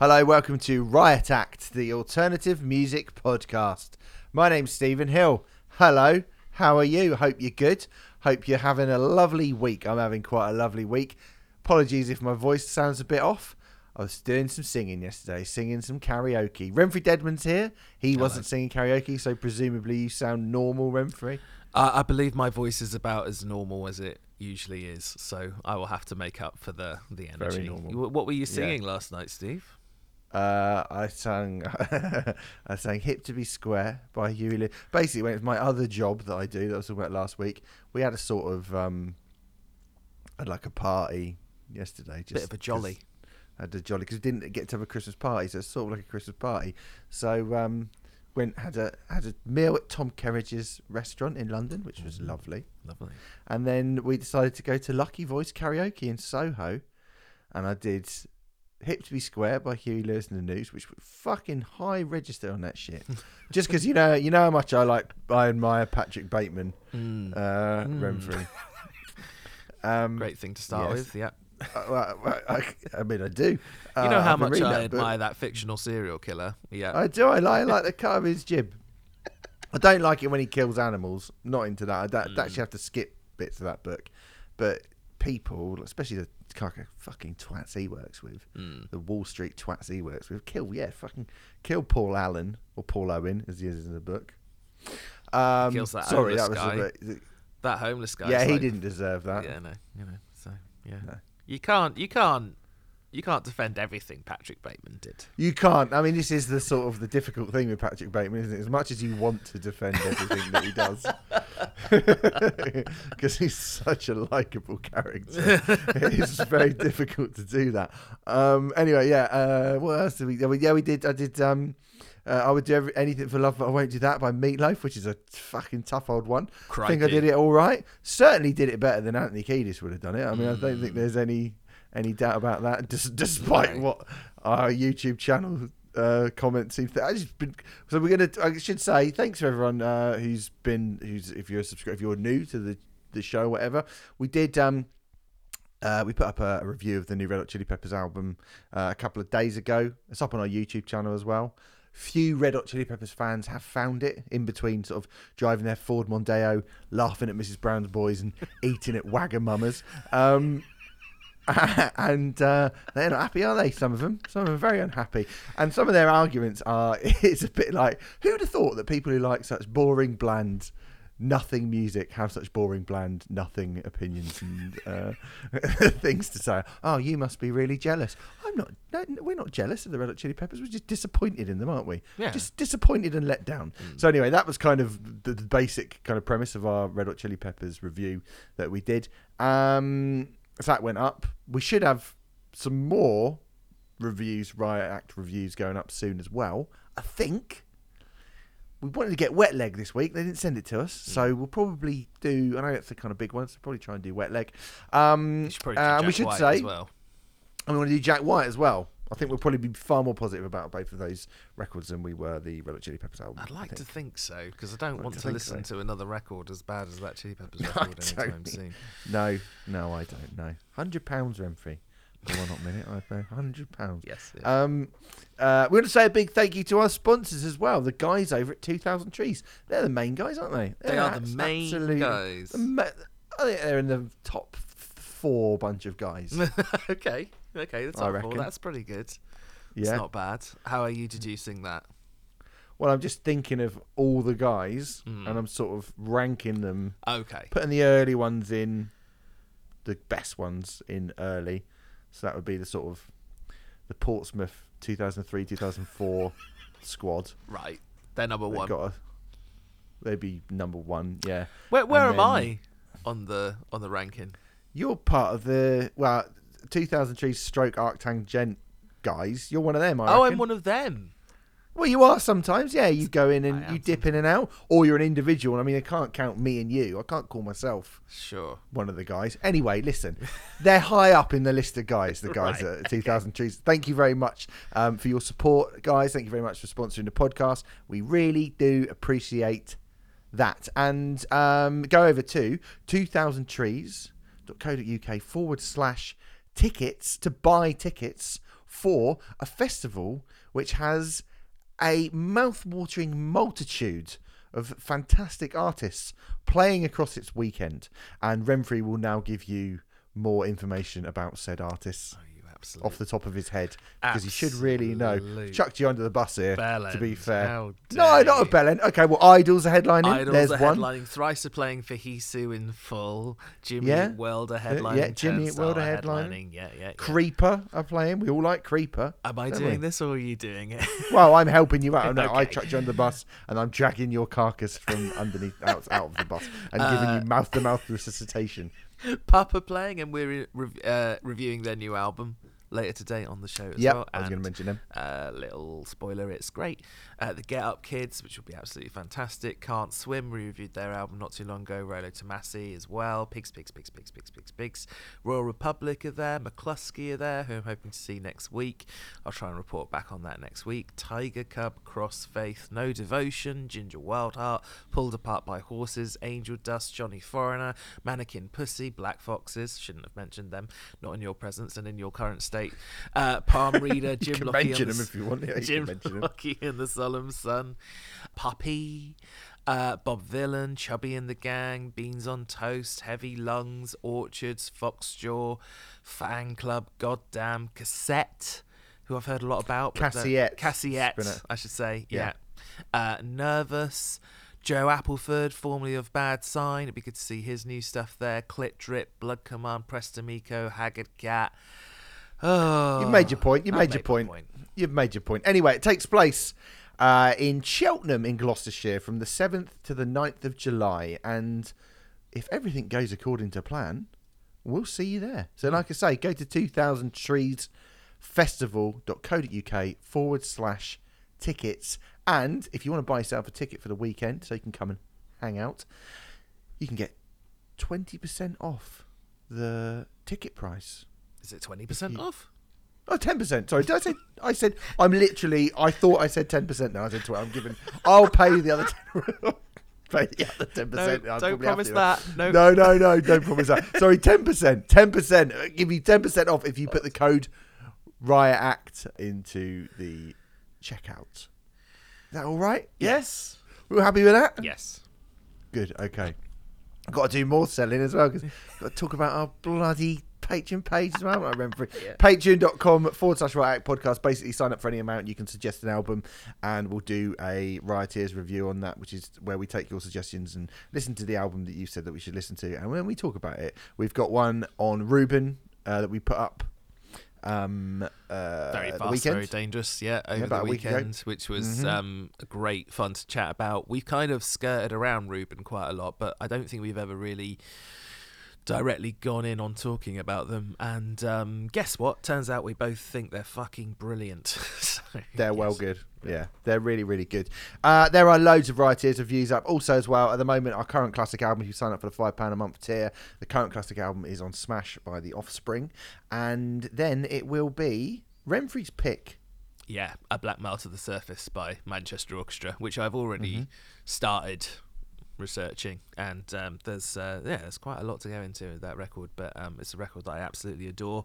Hello, welcome to Riot Act, the alternative music podcast. My name's Stephen Hill. Hello, how are you? Hope you're good. Hope you're having a lovely week. I'm having quite a lovely week. Apologies if my voice sounds a bit off. I was doing some singing yesterday, singing some karaoke. Renfrey Deadman's here. He wasn't singing karaoke, so presumably you sound normal, Renfrey. Uh, I believe my voice is about as normal as it usually is, so I will have to make up for the the energy. normal. What were you singing last night, Steve? Uh, I sang, I sang "Hip to Be Square" by Huey Lewis. Basically, when it was my other job that I do that I was talking about last week, we had a sort of um, had like a party yesterday. Just Bit of a jolly. Had a jolly because we didn't get to have a Christmas party, so it's sort of like a Christmas party. So um, went had a had a meal at Tom Kerridge's restaurant in London, which was lovely. Lovely. And then we decided to go to Lucky Voice Karaoke in Soho. And I did Hip to Be Square by Huey Lewis and the News, which was fucking high register on that shit. Just because you know you know how much I like I admire Patrick Bateman, Mm. uh, Mm. Renfrey. Um, Great thing to start yes. with. Yeah. uh, well, I, I, I mean, I do. You Uh, know how I've been much I that admire that fictional serial killer. Yeah. I do. I like, I like the cut of his jib. I don't like it when he kills animals. Not into that. I Mm. actually have to skip bits of that book. But people, especially the of fucking twats he works with, Mm. the Wall Street twats he works with, kill yeah, fucking kill Paul Allen or Paul Owen as he is in the book. Um, Kills that sorry, that was homeless a bit. That homeless guy. Yeah, he didn't deserve that. Yeah, no, you know. So yeah, No. you can't, you can't, you can't defend everything Patrick Bateman did. You can't. I mean, this is the sort of the difficult thing with Patrick Bateman, isn't it? As much as you want to defend everything that he does, because he's such a likable character, it's very difficult to do that. Um, anyway, yeah. Uh, what else did we? yeah, we- did. I did. Um, uh, I would do every, anything for love, but I won't do that by Meatloaf, which is a fucking tough old one. I think I did it all right. Certainly did it better than Anthony Kiedis would have done it. I mean, I don't think there's any any doubt about that. Des- despite No. what our YouTube channel uh, comments seem to. I just been, so we're gonna. I should say thanks to everyone uh, who's been who's if you're subscribed if you're new to the the show whatever we did. um uh, we put up a, a review of the new Red Hot Chili Peppers album uh, a couple of days ago. It's up on our YouTube channel as well. Few Red Hot Chili Peppers fans have found it in between sort of driving their Ford Mondeo, laughing at Mrs. Brown's boys, and eating at Wagamama's. Um, and uh, they're not happy, are they? Some of them, some of them are very unhappy, and some of their arguments are. It's a bit like who'd have thought that people who like such boring, bland, nothing music have such boring, bland, nothing opinions and uh, things to say. Oh, you must be really jealous. I'm not. No, we're not jealous of the Red Hot Chili Peppers. We're just disappointed in them, aren't we? Yeah. Just disappointed and let down. So anyway, that was kind of the, the basic kind of premise of our Red Hot Chili Peppers review that we did. Um, that went up. We should have some more reviews, Riot Act reviews going up soon as well. I think. We wanted to get Wet Leg this week. They didn't send it to us, so we'll probably do. I know it's the kind of big one, so probably try and do Wet Leg. Um, should probably do uh, and we Jack should White say, as well. and we want to do Jack White as well. I think we'll probably be far more positive about both of those records than we were the Red Hot Chili Peppers album. I'd like to think. think so because I don't like want to to, listen so. to another record as bad as that Chili Peppers record anytime don't. soon. No, no, I don't know. Hundred pounds, Renfrey. One hot minute, I pay hundred pounds. Yes. yeah. Um, uh, we want to say a big thank you to our sponsors as well. The guys over at Two Thousand Trees. They're the main guys, aren't they? they They're the main absolute- guys. the ma- I think they're in the top four bunch of guys. okay. Okay. That's I reckon. That's pretty good. It's yeah. not bad. How are you deducing that? Well, I'm just thinking of all the guys, Mm. and I'm sort of ranking them, Okay. putting the early ones in, the best ones in early. So that would be the sort of the Portsmouth 2003 2004 squad. Right. They're number They've one. got a, they'd be number one. Yeah, Where where and am then- I on the on the ranking? you're part of the well 2003 stroke Arctangent guys. You're one of them. I Oh, reckon. I'm one of them. Well, you are sometimes. Yeah, you go in and I am you dip in and out, or you're an individual. I mean, I can't count me and you. I can't call myself Sure. one of the guys. Anyway, listen, they're high up in the list of guys. The guys Right. at 2000 Trees. Thank you very much um, for your support, guys. Thank you very much for sponsoring the podcast. We really do appreciate that. And um, go over to 2000trees.co.uk forward slash tickets to buy tickets for a festival which has a mouth-watering multitude of fantastic artists playing across its weekend. And Renfrey will now give you more information about said artists Oh, you absolute off the top of his head because he should really know. Absolute Chucked you under the bus here, to be bellend. fair. How No, dare not a you. bellend. Okay, well, Idles are headlining. Idles There's are one. headlining. Thrice are playing for Vheissu in full. Jimmy Yeah. Eat World are headlining. yeah, Jimmy Eat Turnstile World are headlining. Yeah, yeah. yeah. Creeper are playing. We all like Creeper. Am I don't doing we? this or are you doing it? Well, I'm helping you out. No, I Okay. chucked you under the bus and I'm dragging your carcass from underneath out, out of the bus and Uh, giving you mouth to mouth resuscitation. Papa playing, and we're re- uh, reviewing their new album later today on the show as Yep, well. I was going to mention them. Uh, little spoiler, it's great. Uh, the Get Up Kids, which will be absolutely fantastic. Can't Swim, we reviewed their album not too long ago. Rolo Tomassi as well. Pigs, Pigs, Pigs, Pigs, Pigs, Pigs, Pigs. Royal Republic are there. Mclusky are there, who I'm hoping to see next week. I'll try and report back on that next week. Tiger Cub, Cross Faith, No Devotion, Ginger Wildheart, Pulled Apart by Horses, Angel Dust, Johnny Foreigner, Mannequin Pussy, Black Foxes, shouldn't have mentioned them, not in your presence and in your current state. Uh, Palm Reader, Jim can Lockey mention the them if you want, yeah, you Jim mention. Lockey and the Solemn Sun, Puppy, uh, Bob Vylan, Chubby and the Gang, Beans on Toast, Heavy Lungs, Orchards, Foxjaw, Fan Club, Goddamn, Cassette, who I've heard a lot about. Cassyette. Cassyette, I should say. Yeah. Yeah. Uh, Nervous. Joe Appleford, formerly of Bad Sign. It'd be good to see his new stuff there. Clit Drip, Blood Command, Press to Meco, Haggard Cat. Oh, You've made your point. You I've made your my point. You've made your point. Anyway, it takes place uh, in Cheltenham in Gloucestershire from the 7th to the 9th of July. And if everything goes according to plan, we'll see you there. So, like I say, go to 2000treesfestival.co.uk forward slash tickets. And if you want to buy yourself a ticket for the weekend so you can come and hang out, you can get 20% off the ticket price. Is it 20% off? Oh, 10%. Sorry, did I say? I said, I'm literally, I thought I said 10%. No, I said 12. I'm giving, I'll pay you the other 10 Pay the other 10%. No, don't promise that. No. No, no, no, don't promise that. Sorry, 10%. 10%. Uh, Give you 10% off if you put the code Riot Act into the checkout. Is that all right? Yes. We're happy with that? Yes. Good, okay. I've got to do more selling as well because got to talk about our bloody Patreon page as well. I remember Yeah. Patreon.com forward slash Riot Act podcast. Basically, sign up for any amount. You can suggest an album and we'll do a Rioteers review on that, which is where we take your suggestions and listen to the album that you said that we should listen to. And when we talk about it, we've got one on Reuben uh, that we put up um, uh, Very fast, very dangerous. Yeah, over a the week weekend, which was Mhm. um, great fun to chat about. We've kind of skirted around Reuben quite a lot, but I don't think we've ever really directly gone in on talking about them. And um, guess what? Turns out we both think they're fucking brilliant. So, They're well good. Yeah, they're really, really good. Uh, there are loads of Rioteers reviews up. Also, as well, at the moment, our current classic album, if you sign up for the £5 a month tier, the current classic album is on Smash by The Offspring. And then it will be Renfrey's pick. Yeah, a Black Mile to the Surface by Manchester Orchestra, which I've already Mm-hmm. started researching, and um, there's uh, yeah, there's quite a lot to go into with that record, but um, it's a record that I absolutely adore.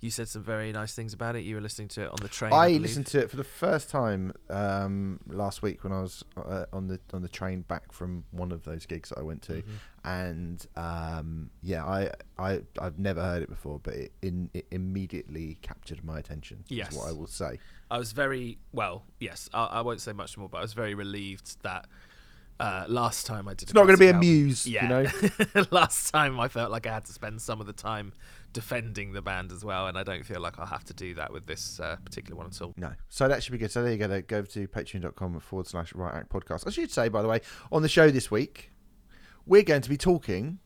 You said some very nice things about it. You were listening to it on the train. I, I listened to it for the first time um, last week when I was uh, on the on the train back from one of those gigs that I went to, Mm-hmm. and um, yeah, I I I've never heard it before, but it, in, it immediately captured my attention. Yes. is what I will say. I was very well. Yes, I, I won't say much more, but I was very relieved that uh, last time I did. It's not going to be a classic album- muse, Yeah. you know. last time I felt like I had to spend some of the time defending the band as well, and I don't feel like I'll have to do that with this uh, particular one at all. No. So that should be good. So there you go. Go to patreon.com forward slash Riot Act podcast. I should say, by the way, on the show this week, we're going to be talking,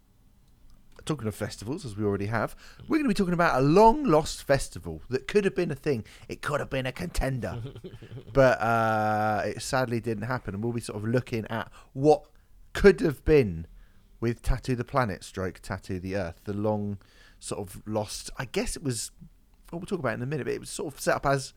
talking of festivals, as we already have, we're going to be talking about a long lost festival that could have been a thing. It could have been a contender. but uh, it sadly didn't happen. And we'll be sort of looking at what could have been with Tattoo the Planet, stroke Tattoo the Earth, the long sort of lost, I guess it was, well, we'll talk about it in a minute, but it was sort of set up as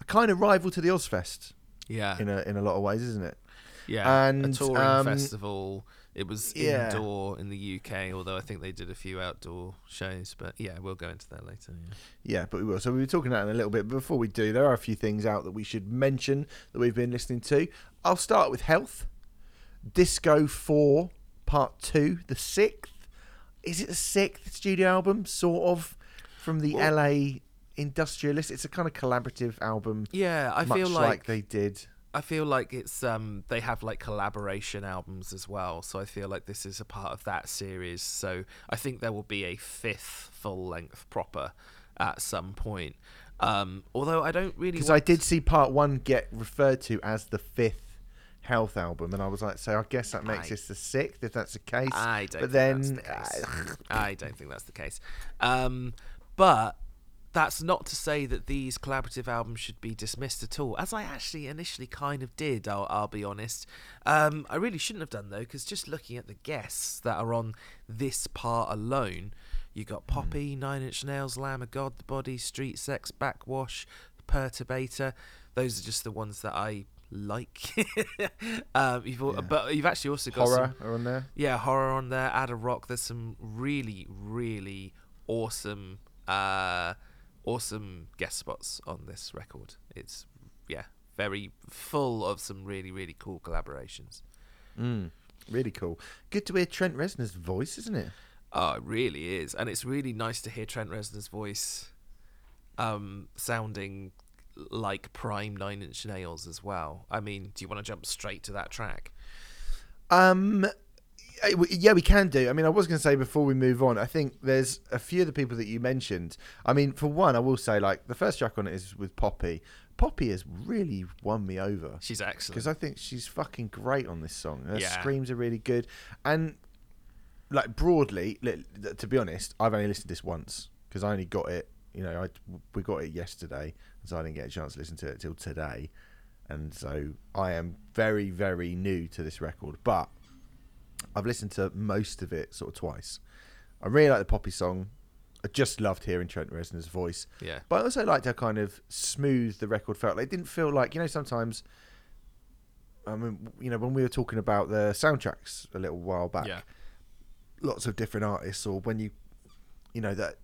a kind of rival to the Ozzfest Yeah, in a in a lot of ways, isn't it? yeah. and, a touring um, festival It was Yeah. indoor in the UK, although I think they did a few outdoor shows. But yeah, we'll go into that later. Yeah. Yeah, but we will. So we were talking about it in a little bit. But before we do, there are a few things out that we should mention that we've been listening to. I'll start with Health. Disco 4, Part 2, the sixth. Is it the sixth studio album, sort of, from the Well- LA Industrialist? It's a kind of collaborative album, Yeah, I feel like, like they did. I feel like it's um they have like collaboration albums as well, so I feel like this is a part of that series. So I think there will be a fifth full length proper at some point. Um, although I don't really Because I did see Part 1 get referred to as the fifth Health album, and I was like, so I guess that makes I- this the sixth, if that's the case. I don't but think then, the I don't think that's the case. Um, but that's not to say that these collaborative albums should be dismissed at all, as I actually initially kind of did. I'll, I'll be honest. Um, I really shouldn't have done though, because just looking at the guests that are on this part alone, you got Poppy, Nine Inch Nails, Lamb of God, The Body, Street Sects, Backxwash, Perturbator. Those are just the ones that I like. um, you've al- Yeah. but you've actually also got some, horror are on there. yeah, horror on there. Ada Rook. There's some really, really awesome, uh, awesome guest spots on this record. It's yeah, very full of some really, really cool collaborations. Mm, really cool. Good to hear Trent Reznor's voice, isn't it? Oh, it really is, and it's really nice to hear Trent Reznor's voice, um, sounding like prime Nine Inch Nails as well. I mean, do you want to jump straight to that track? Um, yeah, we- can do. I mean, I was going to say before we move on, I think there's a few of the people that you mentioned. I mean, for one, I will say like the first track on it is with Poppy. Poppy has really won me over She's excellent. because I think she's fucking great on this song. Her Yeah. screams are really good, and like broadly, to be honest, I've only listened to this once because I only got it. You know, I we got it yesterday, so I didn't get a chance to listen to it till today, and so I am very very new to this record. But I've listened to most of it sort of twice. I really like the Poppy song. I just loved hearing Trent Reznor's voice. yeah, But I also liked how kind of smooth the record felt. Like, it didn't feel like you know sometimes. I mean, you know, when we were talking about the soundtracks a little while back, yeah, lots of different artists, or when you, you know, that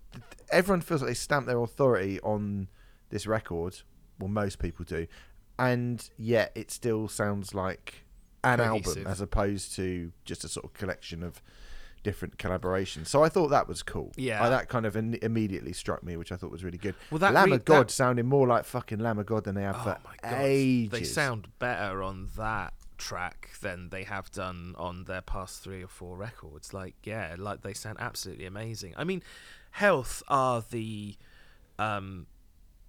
everyone feels like they stamp their authority on this record. Well, most people do, and yet it still sounds like an Cohesive. album as opposed to just a sort of collection of different collaborations. So I thought that was cool. Yeah. Uh, that kind of in- immediately struck me, which I thought was really good. Well, that Lamb re- of God that- sounded more like fucking Lamb of God than they have Oh for ages. they sound better on that track than they have done on their past three or four records. Like, yeah, like they sound absolutely amazing. I mean, Health are the um,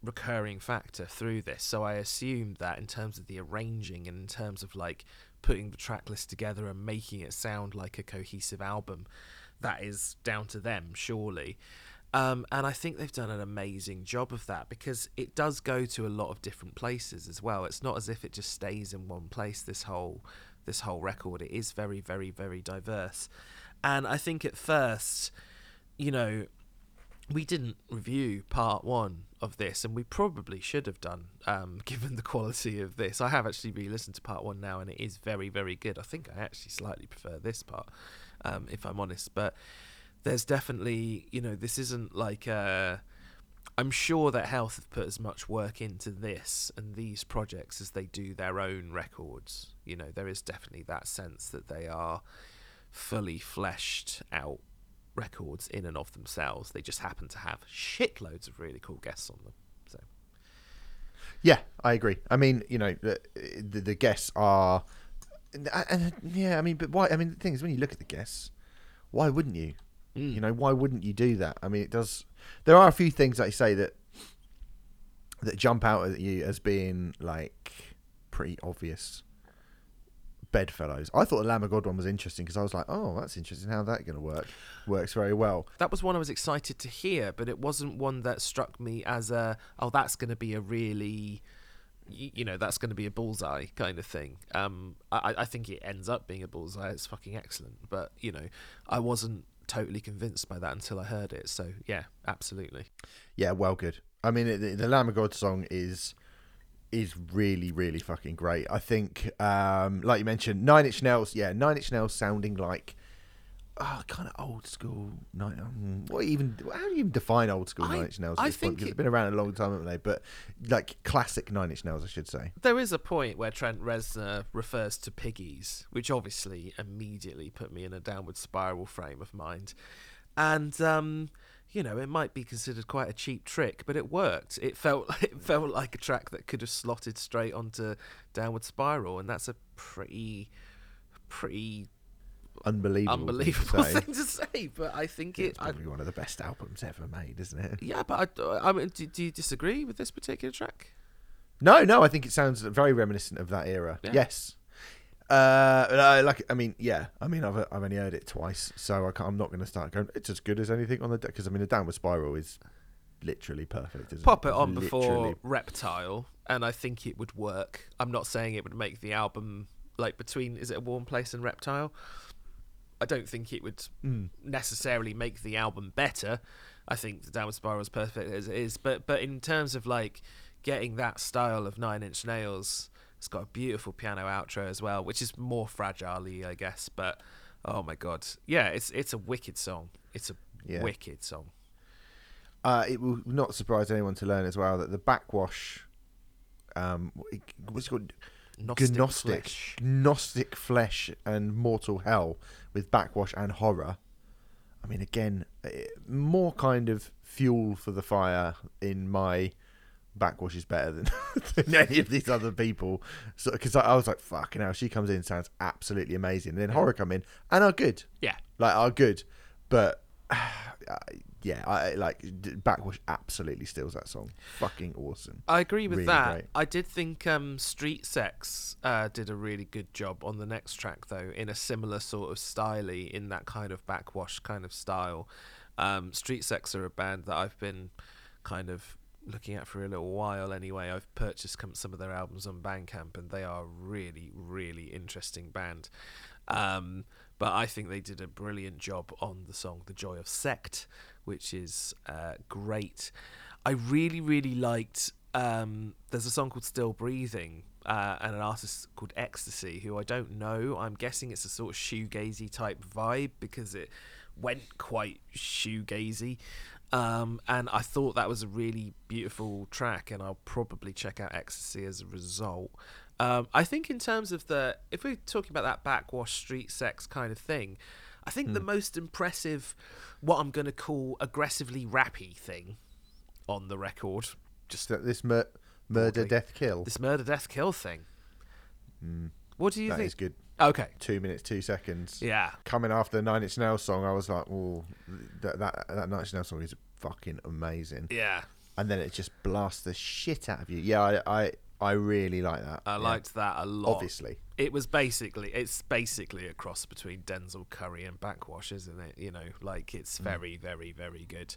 recurring factor through this, so I assume that in terms of the arranging and in terms of like putting the track list together and making it sound like a cohesive album, that is down to them, surely. Um, and I think they've done an amazing job of that because it does go to a lot of different places as well. It's not as if it just stays in one place. This whole this whole record it is very very very diverse, and I think at first, you know, we didn't review part one of this, and we probably should have done, um, given the quality of this. I have actually re-listened to part one now, and it is very, very good. I think I actually slightly prefer this part, um, if I'm honest. But there's definitely, you know, this isn't like uh I'm sure that Health have put as much work into this and these projects as they do their own records. You know, there is definitely that sense that they are fully fleshed out records in and of themselves. They just happen to have shitloads of really cool guests on them. So Yeah, I agree. I mean, you know, the, the, the guests are, and, yeah, I mean, but why? I mean, the thing is, when you look at the guests, why wouldn't you? Mm. You know, why wouldn't you do that? I mean, it does. There are a few things I say that that jump out at you as being like pretty obvious. Bedfellows. I thought the Lamb of God one was interesting because I was like, oh, that's interesting. How that going to work? Works very well. that was one I was excited to hear, but it wasn't one that struck me as a oh that's going to be a really you know that's going to be a bullseye kind of thing. Um, I, I think it ends up being a bullseye. It's fucking excellent, but you know I wasn't totally convinced by that until I heard it. So yeah, absolutely. Yeah, well, good. I mean, the, the Lamb of God song is is really, really fucking great. I think, um, like you mentioned, Nine Inch Nails. Yeah, Nine Inch Nails sounding like oh, kind of old school. Nine, um, what even? How do you even define old school I- Nine Inch Nails? I At this point? think Because it- they've been around a long time, haven't they? But like classic Nine Inch Nails, I should say. There is a point where Trent Reznor refers to piggies, which obviously immediately put me in a downward spiral frame of mind. And um, you know, it might be considered quite a cheap trick, but it worked. It felt it felt like a track that could have slotted straight onto downward spiral, and that's a pretty pretty Unbelievable. thing to unbelievable say. thing to say. But I think it. It's I, probably one of the best albums ever made, isn't it? yeah, but I, I mean, do, do you disagree with this particular track? No, no, I think it sounds very reminiscent of that era. Yeah. Yes. Uh, I like. I mean, yeah. I mean, I've I've only heard it twice, so I can't, I'm not going to start going. It's as good as anything on the because I mean, the downward spiral is literally perfect. Isn't pop it It's on before Reptile, and I think it would work. I'm not saying it would make the album like between is it a warm place and Reptile. I don't think it would Mm. necessarily make the album better. I think the Downward Spiral is perfect as it is, but but in terms of like getting that style of Nine Inch Nails, it's got a beautiful piano outro as well, which is more fragile I guess. But oh my god, yeah, it's it's a wicked song. It's a Yeah. wicked song. Uh, it will not surprise anyone to learn as well that the Backxwash, um, what's it called Gnostic Gnostic, Flesh. Gnostic flesh and mortal hell with Backxwash and horror. I mean, again, eh, more kind of fuel for the fire in my Backxwash is better than, than any of these other people. So, because I, I was like, fucking hell, she comes in, sounds absolutely amazing, and then horror come in and are good, Yeah. like are good, but. Uh, yeah, I like Backxwash absolutely steals that song. Fucking awesome. I agree with Really that. great. I did think um, Street Sects uh, did a really good job on the next track, though, in a similar sort of styley, in that kind of Backxwash kind of style. Um, Street Sects are a band that I've been kind of looking at for a little while anyway. I've purchased some of their albums on Bandcamp, and they are really, really interesting band. Um, but I think they did a brilliant job on the song "The Joy of Sect," which is uh, great. I really, really liked. Um, there's a song called "Still Breathing" uh, and an artist called Ekkstacy, who I don't know. I'm guessing it's a sort of shoegazy type vibe because it went quite shoegazy. Um, and I thought that was a really beautiful track, and I'll probably check out Ekkstacy as a result. Um, I think in terms of the, if we're talking about that Backxwash street sects kind of thing, I think the most impressive, what I'm going to call aggressively rappy thing on the record, just So this mur- murder, death, kill. this murder, death, kill thing. What do you That think? is good. Okay. Two minutes, two seconds. Yeah. Coming after the Nine Inch Nails song, I was like, "Oh, that that that Nine Inch Nails song is fucking amazing." Yeah. And then it just blasts the shit out of you. Yeah, I I, I really like that. I Yeah. liked that a lot. Obviously, It was basically it's basically a cross between Denzel Curry and Backxwash, isn't it? You know, like it's very, very, very good.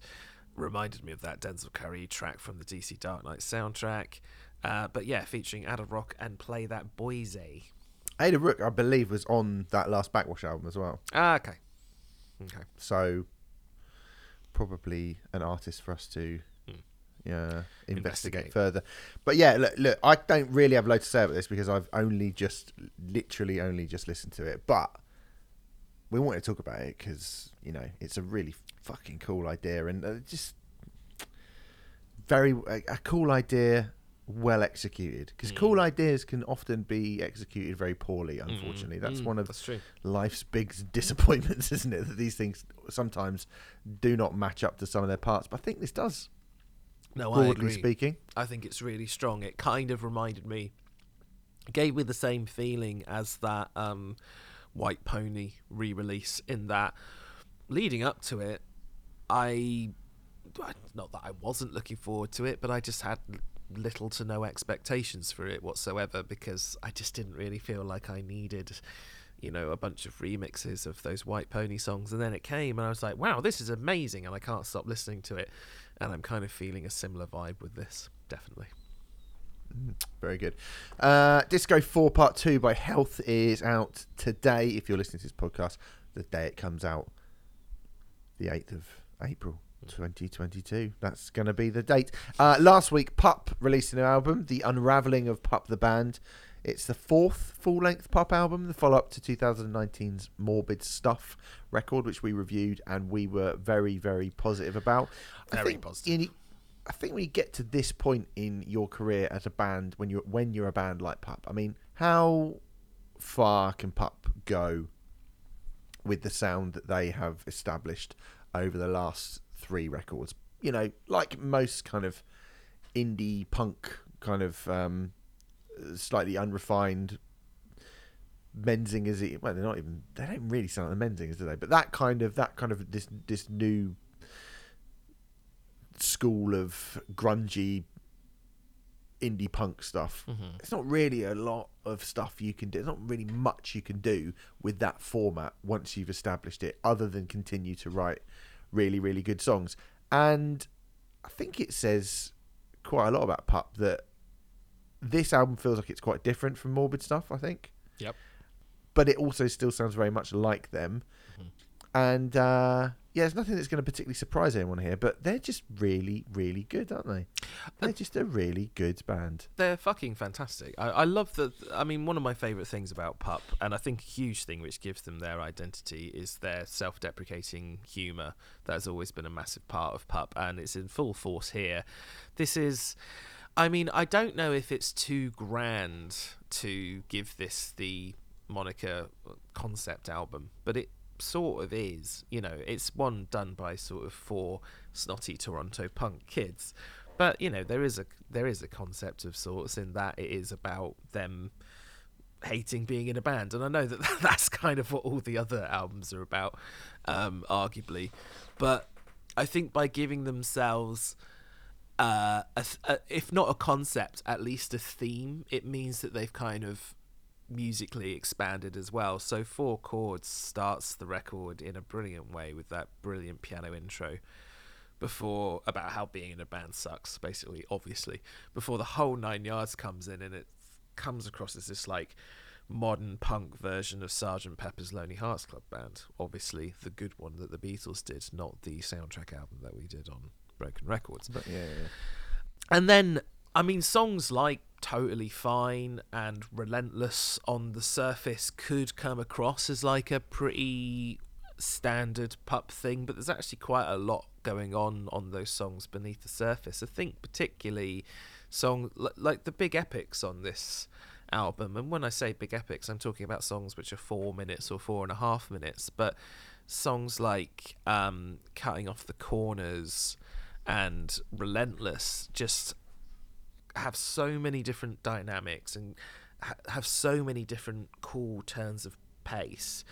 Reminded me of that Denzel Curry track from the DC Dark Knight soundtrack. Uh, but yeah, featuring Ada Rook and Playthatboizz. Ada Rook, I believe, was on that last Backxwash album as well. Ah, okay. Okay. So probably an artist for us to Hmm. yeah investigate, Investigate. further. But yeah, look, look, I don't really have loads to say about this because I've only just literally only just listened to it, but we want to talk about it because you know it's a really fucking cool idea and uh, just very a, a cool idea well executed because cool ideas can often be executed very poorly unfortunately that's Mm, one of that's life's big disappointments, isn't it? That these things sometimes do not match up to some of their parts. But I think this does, No, I broadly agree. speaking. I think it's really strong. It kind of reminded me, gave me the same feeling as that um, White Pony re-release. In that, leading up to it, I not that I wasn't looking forward to it, but I just had little to no expectations for it whatsoever because I just didn't really feel like I needed. You know, a bunch of remixes of those White Pony songs, and then it came, and I was like, "Wow, this is amazing!" And I can't stop listening to it and I'm kind of feeling a similar vibe with this, definitely. Very good. Uh, Disco 4 Part 2 by Health is out today. If you're listening to this podcast, the day it comes out, the 8th of April. 2022. That's going to be the date. Uh, last week, Pup released a new album, The Unraveling of Pup the Band. It's the fourth full length Pup album, the follow up to 2019's Morbid Stuff record, which we reviewed and we were very, very positive about. I Very think, positive. you know, I think when you get to this point in your career as a band, when you're when you're a band like Pup, I mean, how far can Pup go with the sound that they have established over the last three records? You know, like most kind of indie punk kind of um, slightly unrefined Menzingers. Well, they're not even. They don't really sound like the Menzingers, do they? But that kind of that kind of this this new school of grungy indie punk stuff. Mhm. It's not really a lot of stuff you can do. There's not really much you can do with that format once you've established it, other than continue to write really, really good songs. And I think it says quite a lot about Pup that this album feels like it's quite different from Morbid stuff. I think, Yep. but it also still sounds very much like them. Mhm. And uh, yeah, there's nothing that's going to particularly surprise anyone here, but they're just really, really good, aren't they? They're just a really good band. They're fucking fantastic. I, I love the. I mean, one of my favourite things about Pup, and I think a huge thing which gives them their identity, is their self deprecating humour. That has always been a massive part of Pup, and it's in full force here. This is. I mean, I don't know if it's too grand to give this the moniker concept album, but it sort of is. You know, it's one done by sort of four snotty Toronto punk kids. But you know, there is a there is a concept of sorts in that it is about them hating being in a band, and I know that that's kind of what all the other albums are about, um, arguably. But I think by giving themselves uh, a, a, if not a concept, at least a theme, it means that they've kind of musically expanded as well. So Four Chords starts the record in a brilliant way with that brilliant piano intro before about how being in a band sucks, basically, obviously, before the whole nine yards comes in and it comes across as this like modern punk version of Sergeant Pepper's Lonely Hearts Club Band. Obviously, the good one that the Beatles did, not the soundtrack album that we did on Broken Records. But yeah, yeah. And then, I mean, songs like Totally Fine and Relentless on the surface could come across as like a pretty standard pup thing, but there's actually quite a lot going on on those songs beneath the surface. I think particularly song like the big epics on this album, and when I say big epics, I'm talking about songs which are four minutes or four and a half minutes, but songs like um, Cutting Off the Corners and Relentless just have so many different dynamics and ha- have so many different cool turns of pace.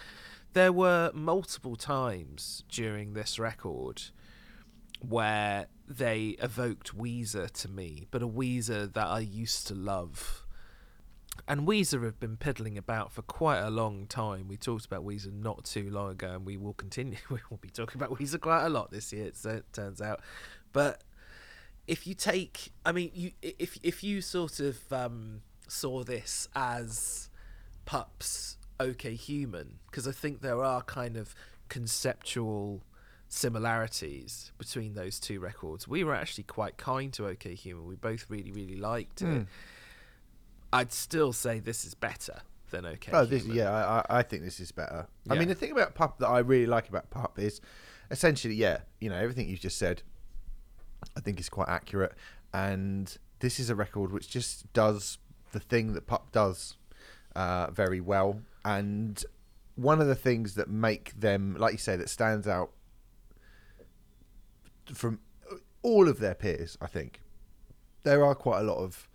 There were multiple times during this record where they evoked Weezer to me, but a Weezer that I used to love. And Weezer have been piddling about for quite a long time. We talked about Weezer not too long ago, and we will continue. We will be talking about Weezer quite a lot this year. So it turns out, but if you take, I mean, you if if you sort of um, saw this as Pups OK Human, because I think there are kind of conceptual similarities between those two records. We were actually quite kind to OK Human. We both really really liked it. Mm. I'd still say this is better than OK. Oh, this, Human. yeah, I, I- I think this is better. I mean, the thing about Pup that I really like about Pup is essentially, yeah, you know, everything you've just said, I think is quite accurate. And this is a record which just does the thing that Pup does uh, very well. And one of the things that make them, like you say, that stands out from all of their peers, I think, there are quite a lot of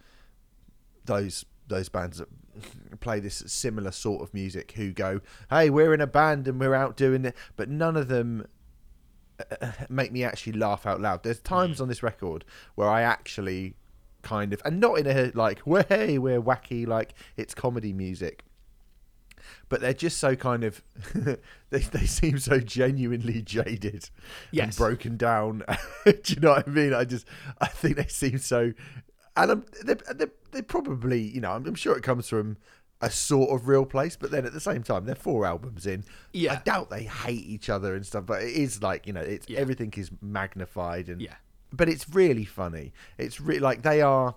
those those bands that play this similar sort of music who go, "Hey, we're in a band and we're out doing it," but none of them make me actually laugh out loud. There's hmm. times on this record where I actually kind of, and not in a like, "Hey, we're wacky," like it's comedy music. But they're just so kind of, they they seem so genuinely jaded and Yes. broken down. Do you know what I mean? I just, I think they seem so, and I'm, they they they probably, you know, I'm, I'm sure it comes from a sort of real place, but then at the same time, they're four albums in. Yeah. I doubt they hate each other and stuff, but it is like you know, it's Yeah. everything is magnified and Yeah. but it's really funny. It's really like they are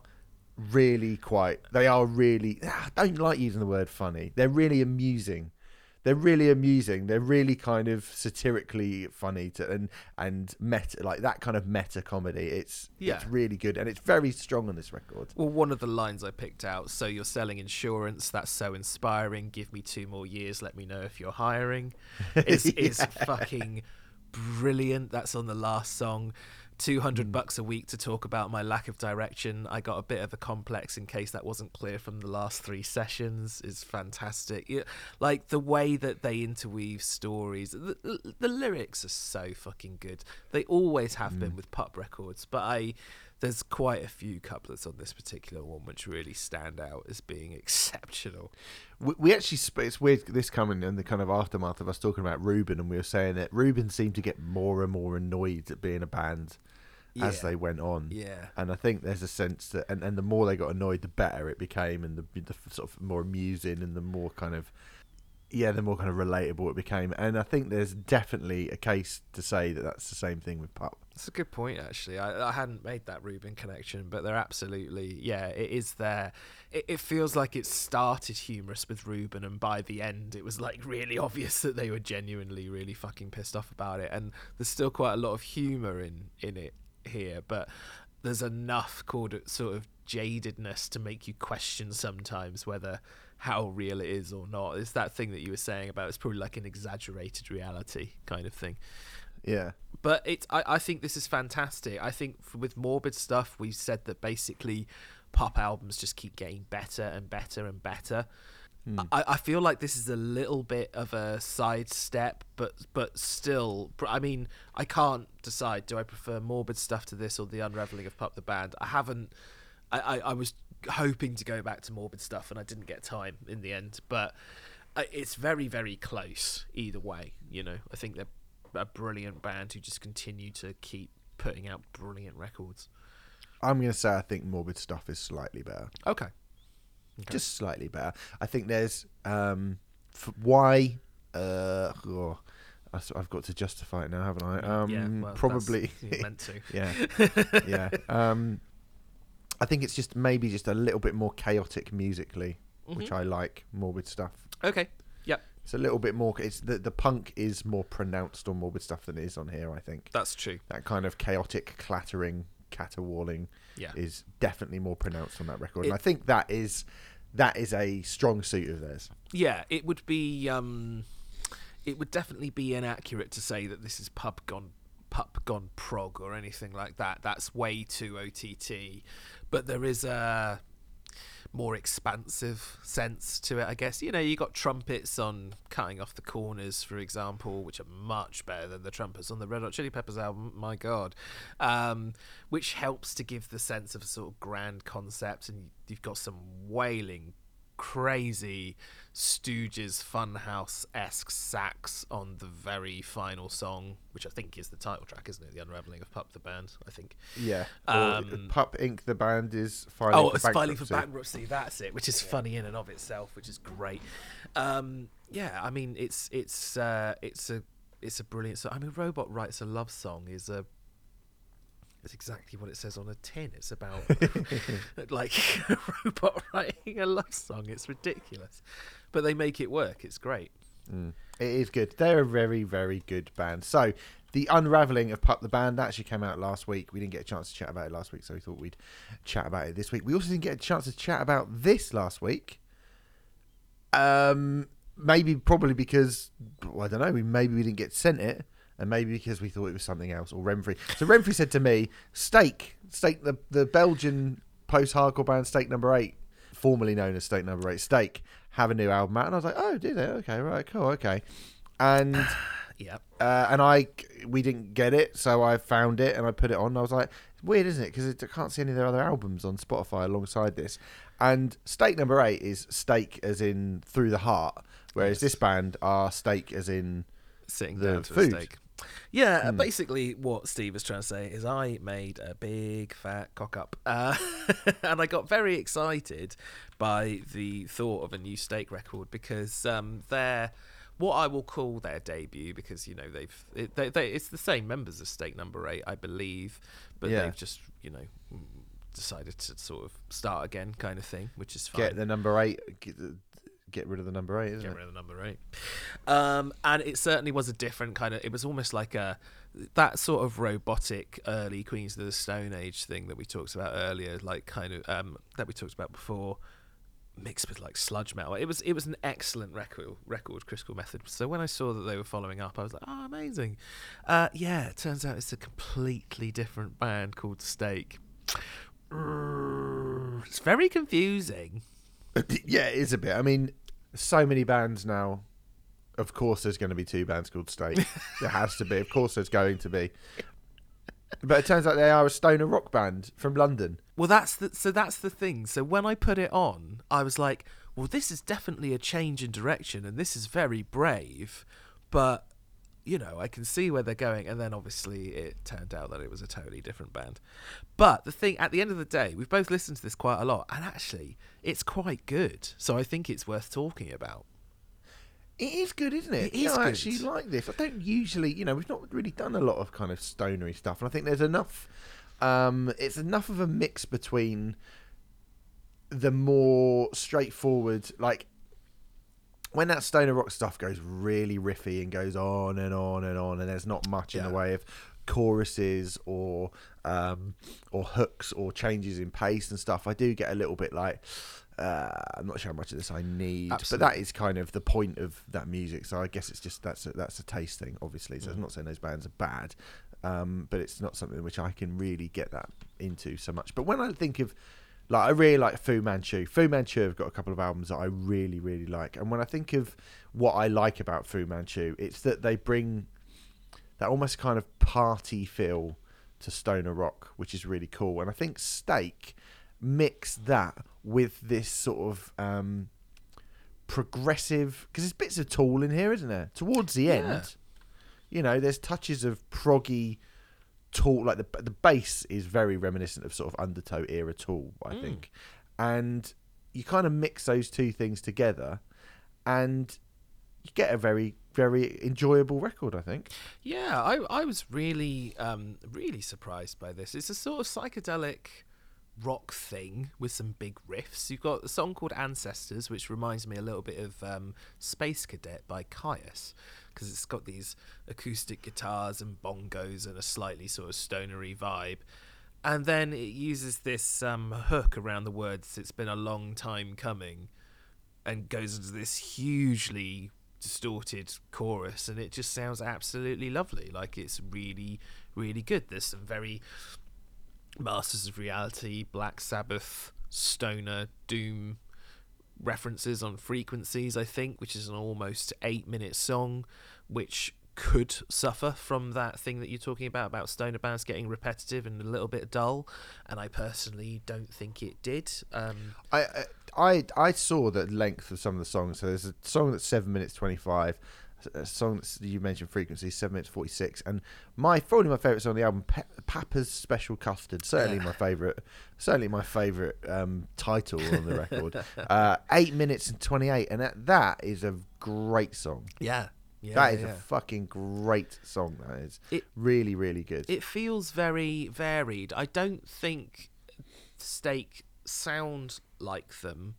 really quite. They are really. Ah, I don't like using the word funny. They're really amusing. They're really amusing. They're really kind of satirically funny to and and meta like that kind of meta comedy. It's Yeah. it's really good and it's very strong on this record. Well, one of the lines I picked out. So you're selling insurance. That's so inspiring. Give me two more years. Let me know if you're hiring. Is is fucking brilliant. That's on the last song. Two hundred mm. bucks a week to talk about my lack of direction. I got a bit of a complex in case that wasn't clear from the last three sessions. Is fantastic. Yeah, like the way that they interweave stories. The, the, the lyrics are so fucking good. They always have been mm. with pop records, but I there's quite a few couplets on this particular one which really stand out as being exceptional. We, we actually sp- it's weird this coming in the kind of aftermath of us talking about Reuben and we were saying that Reuben seemed to get more and more annoyed at being a band as they went on. Yeah. And I think there's a sense that, and, and the more they got annoyed, the better it became, and the, the sort of more amusing and the more kind of, yeah, the more kind of relatable it became. And I think there's definitely a case to say that that's the same thing with Pup. That's a good point, actually. I, I hadn't made that Reuben connection, but they're absolutely, yeah, it is there. It, it feels like it started humorous with Reuben, and by the end, it was like really obvious that they were genuinely really fucking pissed off about it. And there's still quite a lot of humor in in it here, but there's enough called sort of jadedness to make you question sometimes whether how real it is or not. It's that thing that you were saying about it's probably like an exaggerated reality kind of thing Yeah. but it's I, I think this is fantastic i think with morbid stuff we said that basically pop albums just keep getting better and better and better I, I feel like this is a little bit of a sidestep but but still i mean i can't decide do i prefer morbid stuff to this or the unraveling of pup the band i haven't I, I, I was hoping to go back to morbid stuff and i didn't get time in the end but uh, it's very very close either way you know i think they're a brilliant band who just continue to keep putting out brilliant records. I'm going to say I think Morbid Stuff is slightly better. Okay. Just slightly better. I think there's um, f- why. Uh, oh, I've got to justify it now, haven't I? Um, yeah, well, probably. meant to. yeah, yeah. Um, I think it's just maybe just a little bit more chaotic musically, which Mm-hmm. I like. Morbid stuff. Okay. Yep. It's a little bit more. It's the the punk is more pronounced on morbid stuff than it is on here. I think That's true. that kind of chaotic clattering, caterwauling Yeah. is definitely more pronounced on that record, and I think that is that is a strong suit of theirs. Yeah, it would be um it would definitely be inaccurate to say that this is pub gone pup gone prog or anything like that. That's way too OTT. But there is a more expansive sense to it, I guess. You know, you got trumpets on cutting off the corners, for example, which are much better than the trumpets on the Red Hot Chili Peppers album. My God, um, which helps to give the sense of a sort of grand concept, and you've got some wailing crazy Stooges Funhouse esque sax on the very final song, which I think is the title track, isn't it? The Unraveling of Pup the Band, I think. Yeah. Um, Pup Inc. The band is filing Oh, for it's filing for bankruptcy. bankruptcy. That's it, which is funny in and of itself, which is great. Um, yeah, I mean, it's it's uh, it's a it's a brilliant song. I mean, Robot writes a love song is a it's exactly what it says on a tin. It's about like a robot writing a love song. It's ridiculous, but they make it work. It's great. Mm. It is good. They're a very, very good band. So, the unraveling of Pup the Band actually came out last week. We didn't get a chance to chat about it last week, so we thought we'd chat about it this week. We also didn't get a chance to chat about this last week. Um, maybe probably because well, I don't know. Maybe we didn't get sent it, and maybe because we thought it was something else or Renfrey. So Renfrey said to me, "Steak, Steak, the the Belgian post-hardcore band Steak Number Eight, formerly known as Steak Number Eight, Steak, have a new album out." And I was like, "Oh, did it? Okay, right, cool, okay." And Yeah, uh, and I we didn't get it, so I found it and I put it on. I was like, it's weird, isn't it? Because I can't see any of their other albums on Spotify alongside this. And Steak Number Eight is steak as in through the heart, whereas Yes. this band are steak as in sitting The down to food. a steak. Yeah, basically, what Steve is trying to say is I made a big fat cock up, uh, and I got very excited by the thought of a new Stake record because um, they're what I will call their debut because you know they've it, they, they, it's the same members of Stake Number Eight, I believe, but Yeah. they've just you know decided to sort of start again, kind of thing, which is fine. Get the number eight. Get, rid of the number eight, isn't Get it? Get rid of the number eight. Um, and it certainly was a different kind of. It was almost like a that sort of robotic early Queens of the Stone Age thing that we talked about earlier, like kind of um, that we talked about before, mixed with like sludge metal. It was it was an excellent record. Record Critical Method. So when I saw that they were following up, I was like, oh, amazing. Uh, yeah, it turns out it's a completely different band called Stake. It's very confusing. yeah, it is a bit. I mean, so many bands now. Of course, there's going to be two bands called State. there has to be. Of course, there's going to be. But it turns out they are a stoner rock band from London. Well, that's the so that's the thing. So when I put it on, I was like, "Well, this is definitely a change in direction, and this is very brave." But you know, I can see where they're going, and then obviously it turned out that it was a totally different band. But the thing, at the end of the day, we've both listened to this quite a lot, and actually, it's quite good. So I think it's worth talking about. It is good, isn't it? It is I actually like this. I don't usually, you know, we've not really done a lot of kind of stonery stuff, and I think there's enough. Um, it's enough of a mix between the more straightforward, like when that stoner rock stuff goes really riffy and goes on and on and on, and there's not much in the way of choruses or um, or hooks or changes in pace and stuff. I do get a little bit like. Uh, I'm not sure how much of this I need, but that is kind of the point of that music. So I guess it's just that's a, that's a taste thing, obviously. So I'm not saying those bands are bad, um, but it's not something which I can really get that into so much. But when I think of like I really like Fu Manchu. Fu Manchu have got a couple of albums that I really really like, and when I think of what I like about Fu Manchu, it's that they bring that almost kind of party feel to stoner rock, which is really cool. And I think Steak mix that with this sort of um, progressive because there's bits of Tool in here, isn't there? Towards the Yeah. end, you know, there's touches of proggy Tool, like the the bass is very reminiscent of sort of Undertow era Tool, I Mm. think, and you kind of mix those two things together, and you get a very very enjoyable record, I think. Yeah, I I was really um really surprised by this. It's a sort of psychedelic rock thing with some big riffs. You've got a song called Ancestors, which reminds me a little bit of um, Space Cadet by Kyuss, because it's got these acoustic guitars and bongos and a slightly sort of stonery vibe. And then it uses this um, hook around the words, it's been a long time coming, and goes into this hugely distorted chorus and it just sounds absolutely lovely like it's really really good there's some very masters of reality black sabbath stoner doom references on frequencies i think which is an almost eight minute song which could suffer from that thing that you're talking about about stoner bands getting repetitive and a little bit dull and i personally don't think it did um I, I I saw the length of some of the songs. So there's a song that's seven minutes twenty five, a song you mentioned frequency seven minutes forty six, and my probably my favorite song on the album, Pe- Papa's Special Custard. Certainly Yeah. my favorite. Certainly my favorite um, title on the record. uh, eight minutes and twenty eight, and that, that is a great song. yeah yeah that is yeah. a fucking great song. That is It- really really good. it feels very varied. I don't think Steak sound like them,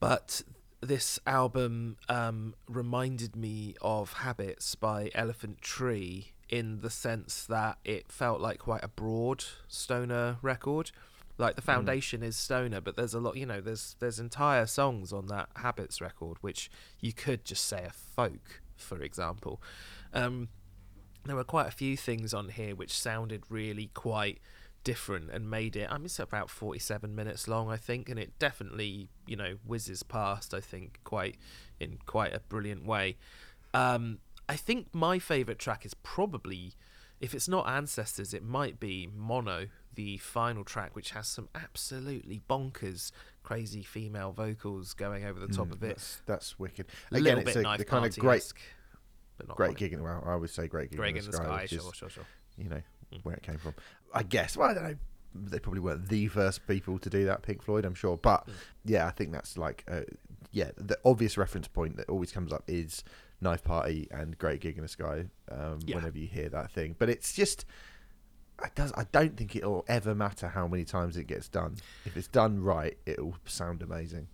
but this album um, reminded me of Habits by Elephant Tree in the sense that it felt like quite a broad stoner record. Like the foundation is stoner, but there's a lot, you know, there's there's entire songs on that Habits record which you could just say a folk, for example. Um, there were quite a few things on here which sounded really quite different and made it. I mean, it's about forty-seven minutes long, I think, and it definitely, you know, whizzes past. I think quite in quite a brilliant way. Um, I think my favorite track is probably, if it's not Ancestors, it might be Mono, the final track, which has some absolutely bonkers, crazy female vocals going over the top Mm, of it. That's, that's wicked. A Again, little it's bit a, the kind of great Great gig in the well, I would say great gig Greg in the, sky, which sure, is, sure, sure. you know Mm. where it came from. I guess. Well, I don't know. They probably weren't the first people to do that, Pink Floyd, I'm sure. But Mm. yeah, I think that's like, uh, yeah, the obvious reference point that always comes up is Knife Party and Great Gig in the Sky. Um, Yeah. Whenever you hear that thing, but it's just. I does. I don't think it'll ever matter how many times it gets done. If it's done right, it'll sound amazing.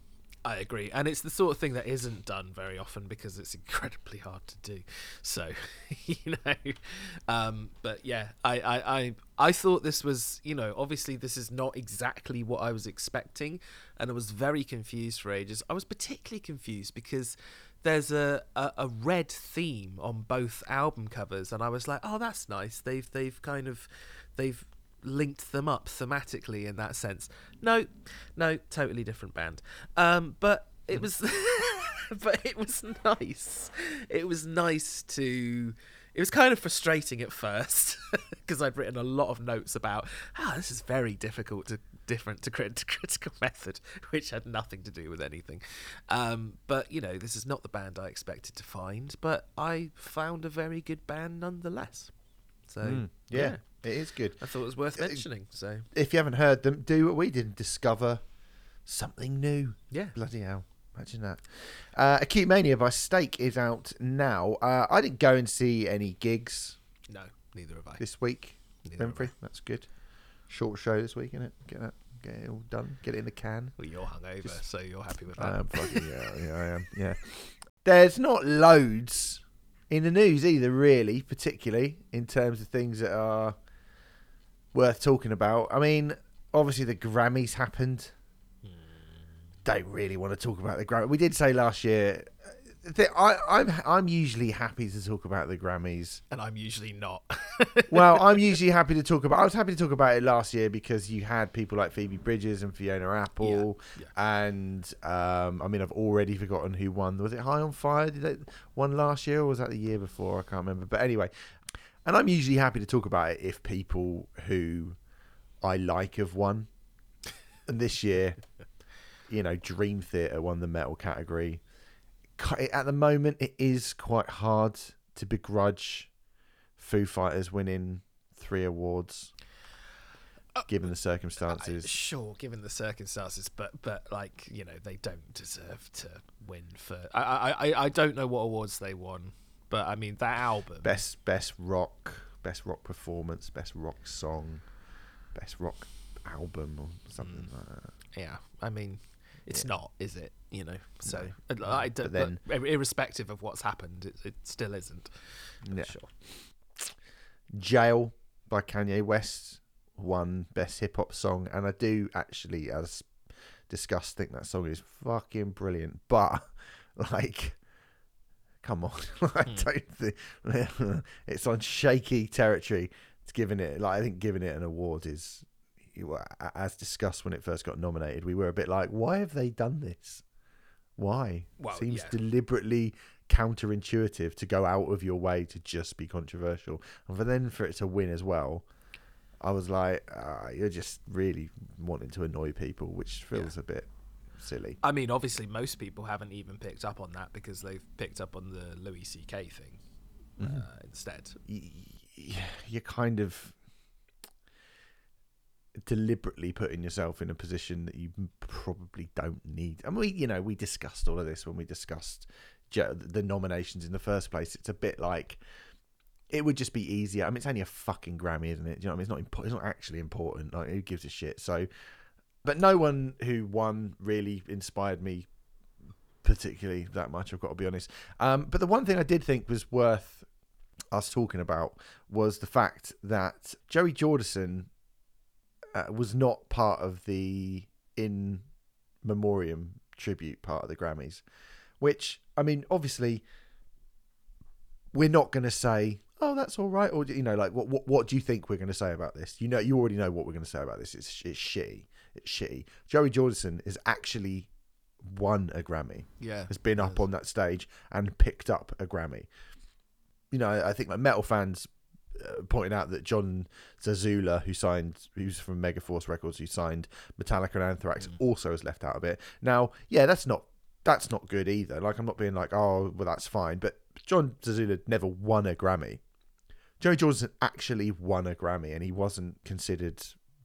I agree, and it's the sort of thing that isn't done very often because it's incredibly hard to do. So, you know, um, but yeah, I, I, I, I thought this was, you know, obviously this is not exactly what I was expecting, and I was very confused for ages. I was particularly confused because there's a, a, a red theme on both album covers, and I was like, oh, that's nice. They've they've kind of they've linked them up thematically in that sense. No, no, totally different band. Um, but it was, but it was nice. It was nice to. It was kind of frustrating at first because I'd written a lot of notes about, ah, this is very difficult to different to, crit- to critical method, which had nothing to do with anything. Um, but you know, this is not the band I expected to find, but I found a very good band nonetheless. So Mm, yeah, it is good. I thought it was worth Uh, mentioning. So If you haven't heard them, do what we did and discover something new. yeah, Bloody hell. Imagine that. Uh, Acute Mania by Steak is out now. Uh, I didn't go and see any gigs no, neither have I. this week. Neither Renfrey, that's good. Short show this week, innit? Get that, get it all done. Get it in the can. Well, you're hungover, Just- so you're happy with that. Um, fucking yeah, yeah, I am. Yeah. There's not loads in the news either, really, particularly in terms of things that are worth talking about. I mean, obviously the Grammys happened. Don't really want to talk about the Grammys. We did say last year. uh, I, I'm I'm usually happy to talk about the Grammys. and I'm usually not. Well, I'm usually happy to talk about. I was happy to talk about it last year because you had people like Phoebe Bridgers and Fiona Apple, yeah. and um, I mean, I've already forgotten who won. Was it High on Fire? Did it won last year, or was that the year before? I can't remember. But anyway, and I'm usually happy to talk about it if people who I like have won. And this year, you know, Dream Theater won the metal category. At the moment, it is quite hard to begrudge Foo Fighters winning three awards, uh, given the circumstances. Uh, sure, given the circumstances, but but like you know, they don't deserve to win for. I I, I don't know what awards they won, but I mean that album. best best rock, best rock performance, best rock song, best rock album, or something Mm. like that. Yeah, I mean, it's Yeah. not, is it? You know, so No. I, I But don't, then- but irrespective of what's happened, it, it still isn't. Yeah. Sure. Jail by Kanye West won best hip hop song, and I do actually, as discussed, think that song is fucking brilliant. But like, come on, I Hmm. don't think it's on shaky territory. It's giving it like I think giving it an award is, as discussed when it first got nominated. We were a bit like, why have they done this? Why? Well, Seems yeah. deliberately counterintuitive to go out of your way to just be controversial, and for then for it to win as well. I was like, ah, you're just really wanting to annoy people, which feels a bit silly. I mean, obviously, most people haven't even picked up on that because they've picked up on the Louis C.K. thing Mm-hmm. uh, instead. You're kind of deliberately putting yourself in a position that you probably don't need. And we, you know, we discussed all of this when we discussed the nominations in the first place. It's a bit like it would just be easier. I mean, it's only a fucking Grammy, isn't it? Do you know what I mean? It's not. Impo- it's not actually important. Like, who gives a shit? So, but no one who won really inspired me particularly that much. I've got to be honest. Um, but the one thing I did think was worth us talking about was the fact that Joey Jordison uh, was not part of the in memoriam tribute part of the Grammys, which I mean, obviously, we're not going to say, "Oh, that's all right," or you know, like, what what what do you think we're going to say about this? You know, you already know what we're going to say about this. It's it's shitty. It's shitty. Joey Jordison has actually won a Grammy Yeah. has been up on that stage and picked up a Grammy. You know, I think like metal fans uh, pointing out that Jon Zazula, who signed, who's from Megaforce Records, who signed Metallica and Anthrax, also has left out of it. Now, yeah, that's not that's not good either. Like, I'm not being like, oh, well, that's fine, but Jon Zazula never won a Grammy. Joey Jordison actually won a Grammy, and he wasn't considered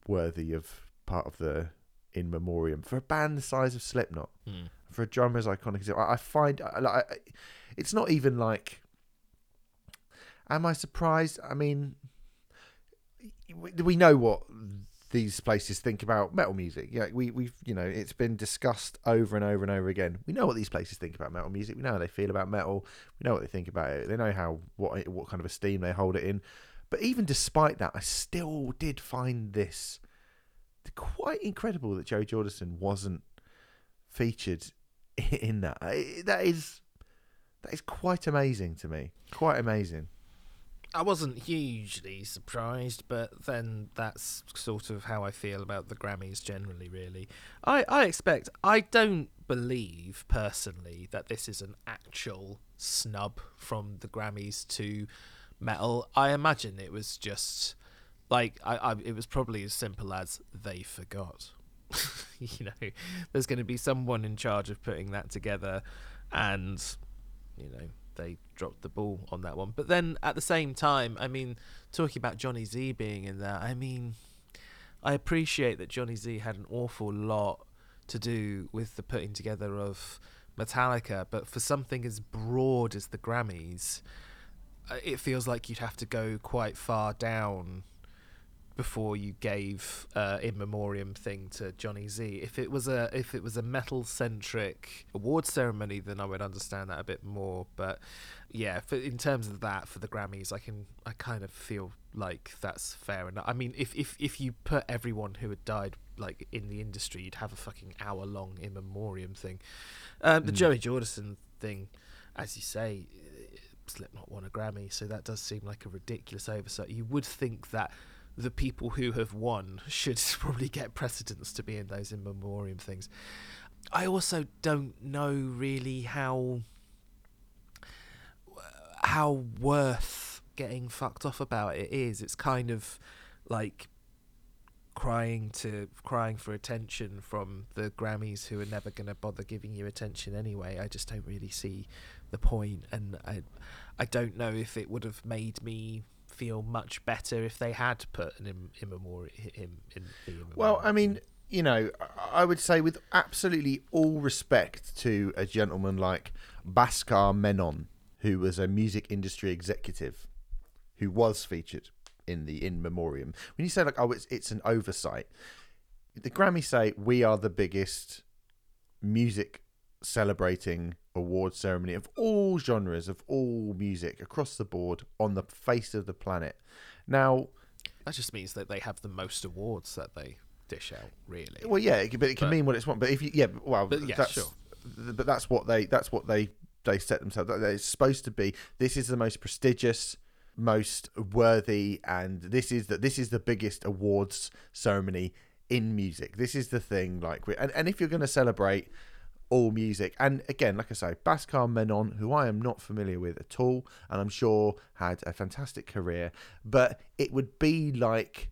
worthy of part of the in memoriam for a band the size of Slipknot, Hmm. for a drummer as iconic as I, I find. Like, it's not even like. Am I surprised? I mean, we, we know what these places think about metal music. Yeah, we we've you know it's been discussed over and over and over again. We know what these places think about metal music. We know how they feel about metal. We know what they think about it. They know how what what kind of esteem they hold it in. But even despite that, I still did find this quite incredible that Joey Jordison wasn't featured in that. That is that is quite amazing to me. Quite amazing. I wasn't hugely surprised, but then that's sort of how I feel about the Grammys generally, really. I, I expect, I don't believe personally that this is an actual snub from the Grammys to metal. I imagine it was just like, I, I it was probably as simple as they forgot. you know, there's going to be someone in charge of putting that together, and, you know, they dropped the ball on that one. But then at the same time, I mean, talking about Johnny Z being in there, I mean, I appreciate that Johnny Z had an awful lot to do with the putting together of Metallica, but for something as broad as the Grammys, uh, it feels like you'd have to go quite far down before you gave uh, in memoriam thing to Johnny Z. If it was a if it was a metal centric award ceremony, then I would understand that a bit more. But yeah, for, in terms of that for the Grammys, I can I kind of feel like that's fair enough. I mean, if if if you put everyone who had died like in the industry, you'd have a fucking hour long in memoriam thing. Um, the Mm. Joey Jordison thing, as you say. Slipknot won a Grammy, so that does seem like a ridiculous oversight. You would think that the people who have won should probably get precedence to be in those in memoriam things. I also don't know really how how worth getting fucked off about it is. It's kind of like crying to crying for attention from the Grammys who are never going to bother giving you attention anyway. I just don't really see the point and I I don't know if it would have made me feel much better if they had put an in, in memoriam in, the Well, I mean, you know, I- would say with absolutely all respect to a gentleman like Bhaskar Menon, who was a music industry executive, who was featured in the in memoriam. When you say like, oh, it's it's an oversight, the Grammys say we are the biggest music celebrating award ceremony of all genres of all music across the board on the face of the planet. Now, that just means that they have the most awards that they dish out. Really, Well, yeah, it, can- but it can But- mean what it's want. But if you, yeah, well, But yeah, that's, sure. But that's what they. That's what they. They set themselves. that It's supposed to be. This is the most prestigious, most worthy, and this is that this is the biggest awards ceremony in music. This is the thing. Like, we, and and if you're going to celebrate all music, and again, like I say, Bhaskar Menon, who I am not familiar with at all, and I'm sure had a fantastic career, but it would be like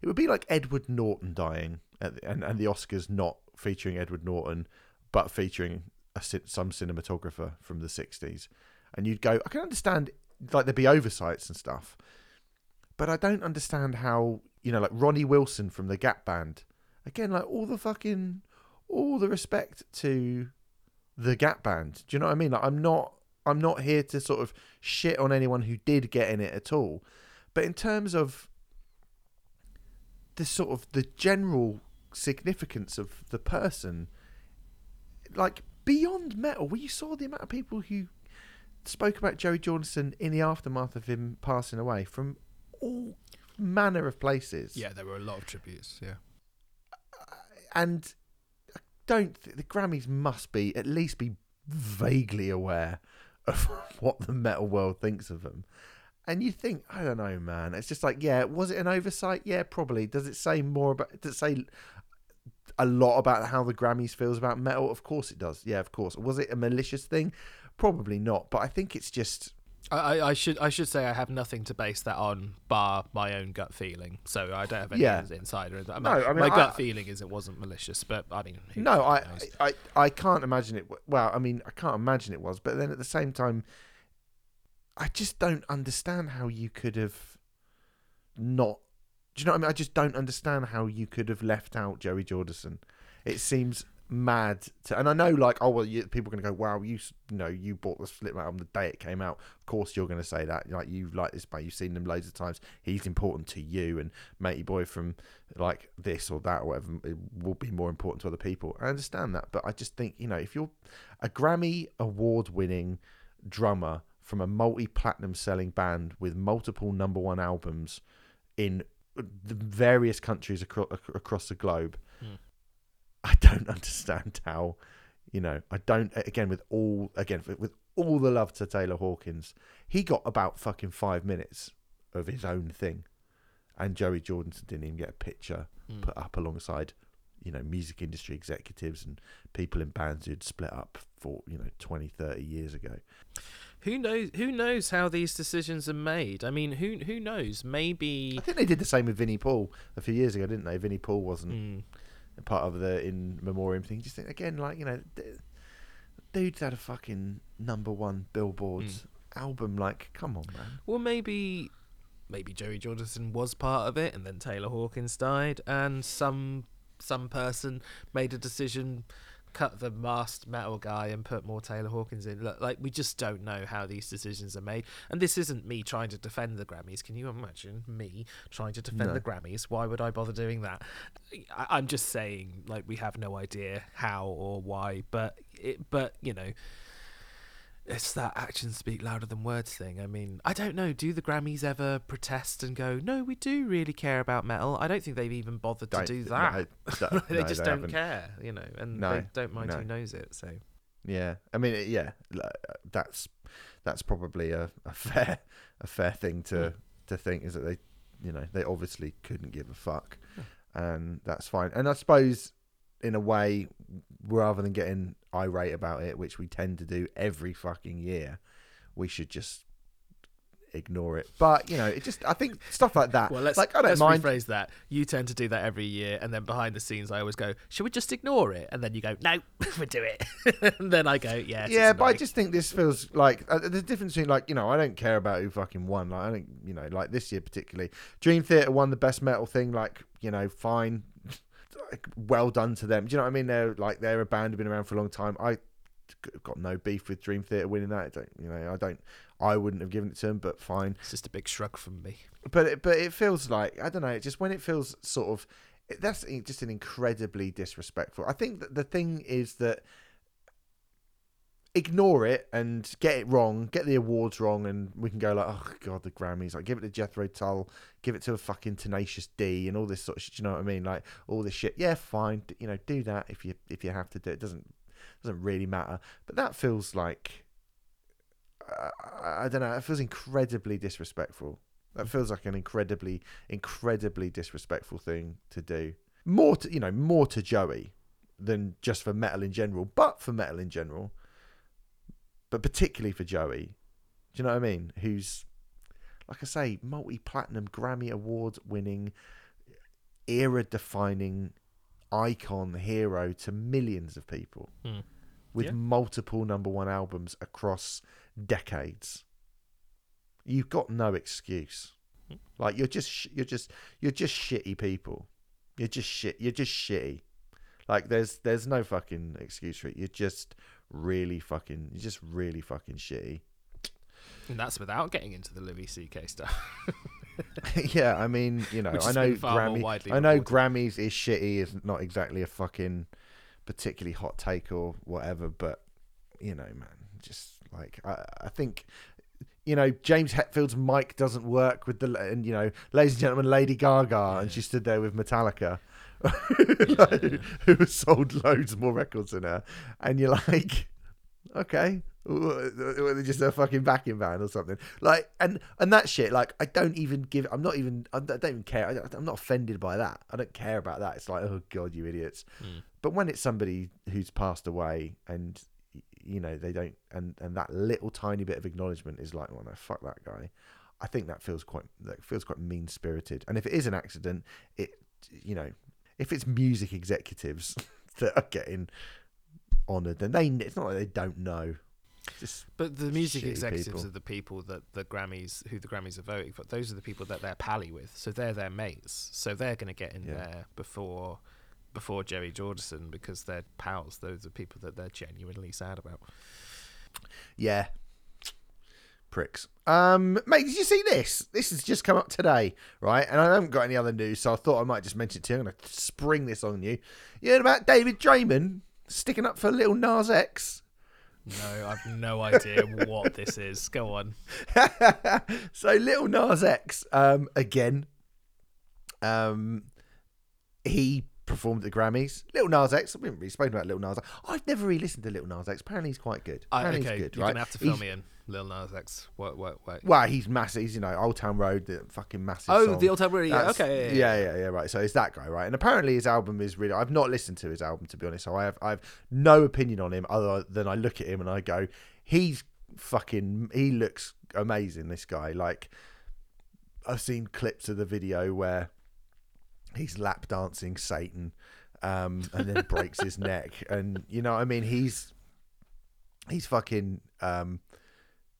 it would be like Edward Norton dying the, and, and the Oscars not featuring Edward Norton, but featuring a, some cinematographer from the 60s. And you'd go, I can understand, like, there'd be oversights and stuff, but I don't understand how, you know, like Ronnie Wilson from the Gap Band, again, like, all the fucking, all the respect to the Gap Band. Do you know what I mean? Like, I'm not. I'm not here to sort of shit on anyone who did get in it at all. But in terms of the sort of the general significance of the person like beyond metal we saw the amount of people who spoke about Joey Jordison in the aftermath of him passing away from all manner of places yeah, there were a lot of tributes. Yeah, and I don't th- the Grammys must be at least be vaguely aware of what the metal world thinks of them. And you think, I don't know, man. It's just like, yeah, was it an oversight? Yeah, probably. Does it say more about? Does it say a lot about how the Grammys feels about metal? Of course it does. Yeah, of course. Was it a malicious thing? Probably not. But I think it's just I, I- should I should say I have nothing to base that on, bar my own gut feeling. So I don't have any Yeah. insider. I mean, No, I mean, my gut I- feeling is it wasn't malicious, but I mean, who No, I. I, I can't imagine it. Well, I mean, I can't imagine it was, but then at the same time, I just don't understand how you could have not. Do you know what I mean? I just don't understand how you could have left out Joey Jordison. It seems mad to, and I know, like, oh well, you, people are to go, "Wow, you, you know, you bought the Slip album the day it came out." Of course, you're to say that. Like, you like this mate, you've seen them loads of times. He's important to you, and matey boy from like this or that or whatever it will be more important to other people. I understand that, but I just think you know, if you're a Grammy award-winning drummer from a multi-platinum selling band with multiple number one albums in the various countries across across the globe. Hmm. I don't understand how, you know, I don't. Again, with all again with all the love to Taylor Hawkins, he got about fucking five minutes of his own thing, and Joey Jordison didn't even get a picture Hmm. put up alongside, you know, music industry executives and people in bands who'd split up for you know 20, 30 years ago. Who knows? Who knows how these decisions are made? I mean, who who knows? Maybe. I think they did the same with Vinnie Paul a few years ago, didn't they? Vinnie Paul wasn't Mm. Part of the in memoriam thing. Just think again, like you know, d- dude's had a fucking number one Billboard's mm. album. Like, come on, man. Well, maybe maybe Joey Jordison was part of it, and then Taylor Hawkins died, and some some person made a decision, cut the masked metal guy and put more Taylor Hawkins in. Look, like we just don't know how these decisions are made, and this isn't me trying to defend the Grammys. Can you imagine me trying to defend No. the Grammys? Why would I bother doing that? I, I'm just saying, like we have no idea how or why, but it, but you know it's that actions speak louder than words thing. I mean, I don't know. Do the Grammys ever protest and go, "No, we do really care about metal"? I don't think they've even bothered to Don't- do no, that. they no, just they don't haven't. care, you know, and No, they don't mind who knows it. So Yeah, I mean, yeah, that's that's probably a, a fair a fair thing to Mm. to think is that they, you know, they obviously couldn't give a fuck, and that's fine. And I suppose, in a way, rather than getting irate about it, which we tend to do every fucking year, we should just ignore it. But you know, it just I think stuff like that. well, let's like I don't let's mind. rephrase that. You tend to do that every year, and then behind the scenes, I always go, "Should we just ignore it?" And then you go, "No, we do it." and then I go, "Yeah, yeah, but I just think this feels like uh, the difference between like you know I don't care about who fucking won. Like I don't you know like this year particularly, Dream Theater won the best metal thing. Like you know fine, like, well done to them. Do you know what I mean? They're like they're a band who've been around for a long time. I got no beef with Dream Theater winning that. I don't you know I don't I wouldn't have given it to them, but fine. It's just a big shrug from me. But it, but it feels like I don't know. It just when it feels sort of that's just an incredibly disrespectful. I think that the thing is that ignore it and get it wrong, get the awards wrong, and we can go like, oh god, the Grammys. Like give it to Jethro Tull, give it to a fucking Tenacious D, and all this sort of shit. You know what I mean? Like all this shit. Yeah, fine. You know, do that if you if you have to do it. it doesn't doesn't really matter. But that feels like uh, I don't know. It feels incredibly disrespectful. That feels like an incredibly, incredibly disrespectful thing to do. More to you know, more to Joey than just for metal in general, but for metal in general, but particularly for Joey. Do you know what I mean? Who's like I say, multi-platinum Grammy award winning, era-defining icon hero to millions of people Hmm. with Yeah. multiple number one albums across decades. You've got no excuse. Hmm. Like you're just sh- you're just you're just shitty people. You're just shit. You're just shitty. Like there's there's no fucking excuse for it. You're just really fucking. Just really fucking shitty. And that's without getting into the Louis C.K. stuff. yeah, I mean, you know, I know been far more Grammy. I know reported. Grammys is shitty. Is not exactly a fucking particularly hot take or whatever. But you know, man, just like I, I think. You know, James Hetfield's mic doesn't work with the, and you know, ladies and gentlemen, Lady Gaga, and she stood there with Metallica, like, who sold loads more records than her, and you're like, okay, they're just a fucking backing band or something. Like, and and that shit. Like, I don't even give. I'm not even. I don't even care. I I'm not offended by that. I don't care about that. It's like, oh god, you idiots. Hmm. But when it's somebody who's passed away and you know they don't and and that little tiny bit of acknowledgement is like well no fuck that guy i think that feels quite that feels quite mean spirited and if it is an accident it you know if it's music executives that are getting honored then they it's not like they don't know just But the music executives people. are the people that the Grammys, who the Grammys are voting for. Those are the people that they're pally with. So they're their mates. So they're going to get in Yeah. there before before Jerry Jordison because they're pals. Those are people that they're genuinely sad about. Yeah. Pricks. Um, mate, did you see this? This has just come up today, right? And I haven't got any other news, so I thought I might just mention it to you. I'm going to spring this on you. You heard about David Draiman sticking up for little Nas X? No, I've no idea what this is. Go on. so little Nas X, um, again, um, he performed at the Grammys. Little Nas X, we haven't really spoken about Little Nas X. I've never really listened to Little Nas X. Apparently he's quite good. I, Apparently okay, he's good, you're right? gonna have to fill He's- me in, Lil Nas X. Wait, wait, wait. Well, he's massive. He's, you know, Old Town Road, the fucking massive. Oh, song. the Old Town Road, yeah, That's- okay, yeah, yeah, yeah, yeah, right. So it's that guy, right? And apparently his album is really. I've not listened to his album to be honest, so I have I have no opinion on him other than I look at him and I go, he's fucking. He looks amazing. This guy, like, I've seen clips of the video where he's lap dancing Satan, um, and then breaks his neck, and you know, what I mean, he's he's fucking. Um,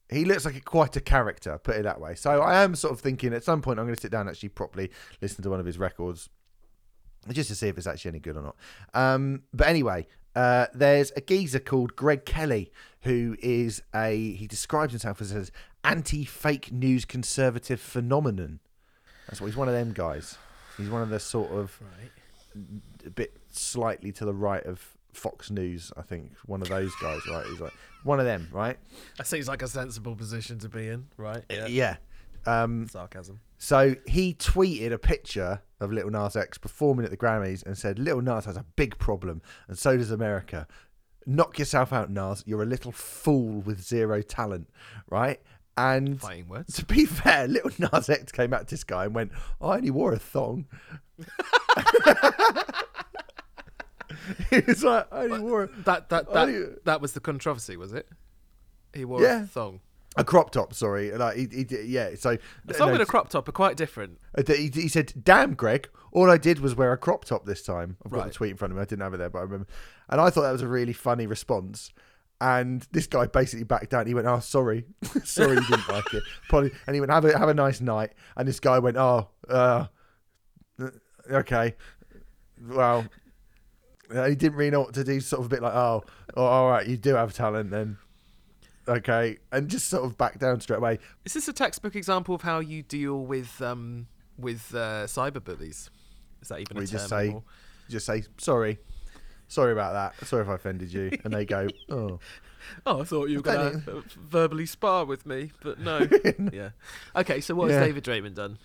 he looks like a, quite a character, put it that way. So I am sort of thinking at some point I'm going to sit down and actually properly listen to one of his records just to see if it's actually any good or not. Um, but anyway, uh, there's a geezer called Greg Kelly who is a he describes himself as an anti-fake news conservative phenomenon. That's what he's one of them guys. He's one of the sort of Right. a bit slightly to the right of Fox News, I think. One of those guys, right? He's like one of them, right? That seems like a sensible position to be in, right? Yeah. Yeah. Um, Sarcasm. So he tweeted a picture of Little Nas X performing at the Grammys and said, Little Nas has a big problem, and so does America. Knock yourself out, Nas. You're a little fool with zero talent, right? And Fighting words. to be fair, Little Nas X came at this guy and went, I only wore a thong. he was like, I only wore a, That that Oh, that, you- that was the controversy, was it? He wore Yeah. a thong. a crop top, sorry. Like, he, he, did- yeah, so. A thong no, and a crop top are quite different. Uh, He, he said, "Damn, Greg! All I did was wear a crop top this time." I've got Right. the tweet in front of me. I didn't have it there, but I remember. And I thought that was a really funny response. And this guy basically backed down. He went, "Oh, sorry, sorry, you didn't like it." Apology. And he went, "Have a have a nice night." And this guy went, "Oh, uh, okay, well." uh, he didn't really know what to do. Sort of a bit like, "Oh, oh all right, you do have talent, then." Okay, and just sort of back down straight away. Is this a textbook example of how you deal with um with uh, cyber bullies? Is that even We a term just say, anymore? just say sorry, sorry about that. Sorry if I offended you. And they go, oh, Oh, I thought you were going to uh, verbally spar with me, but no. yeah. Okay, so what Yeah. has David Draiman done?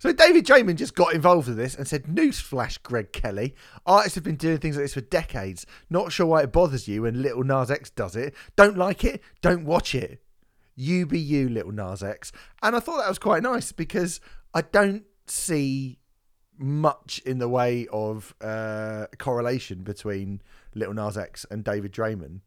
So David Draiman just got involved with this and said, "Newsflash, Greg Kelly. Artists have been doing things like this for decades. Not sure why it bothers you when Little Nas X does it. Don't like it? Don't watch it. You be you, Little Nas X." And I thought that was quite nice because I don't see much in the way of uh, correlation between Little Nas X and David Draiman.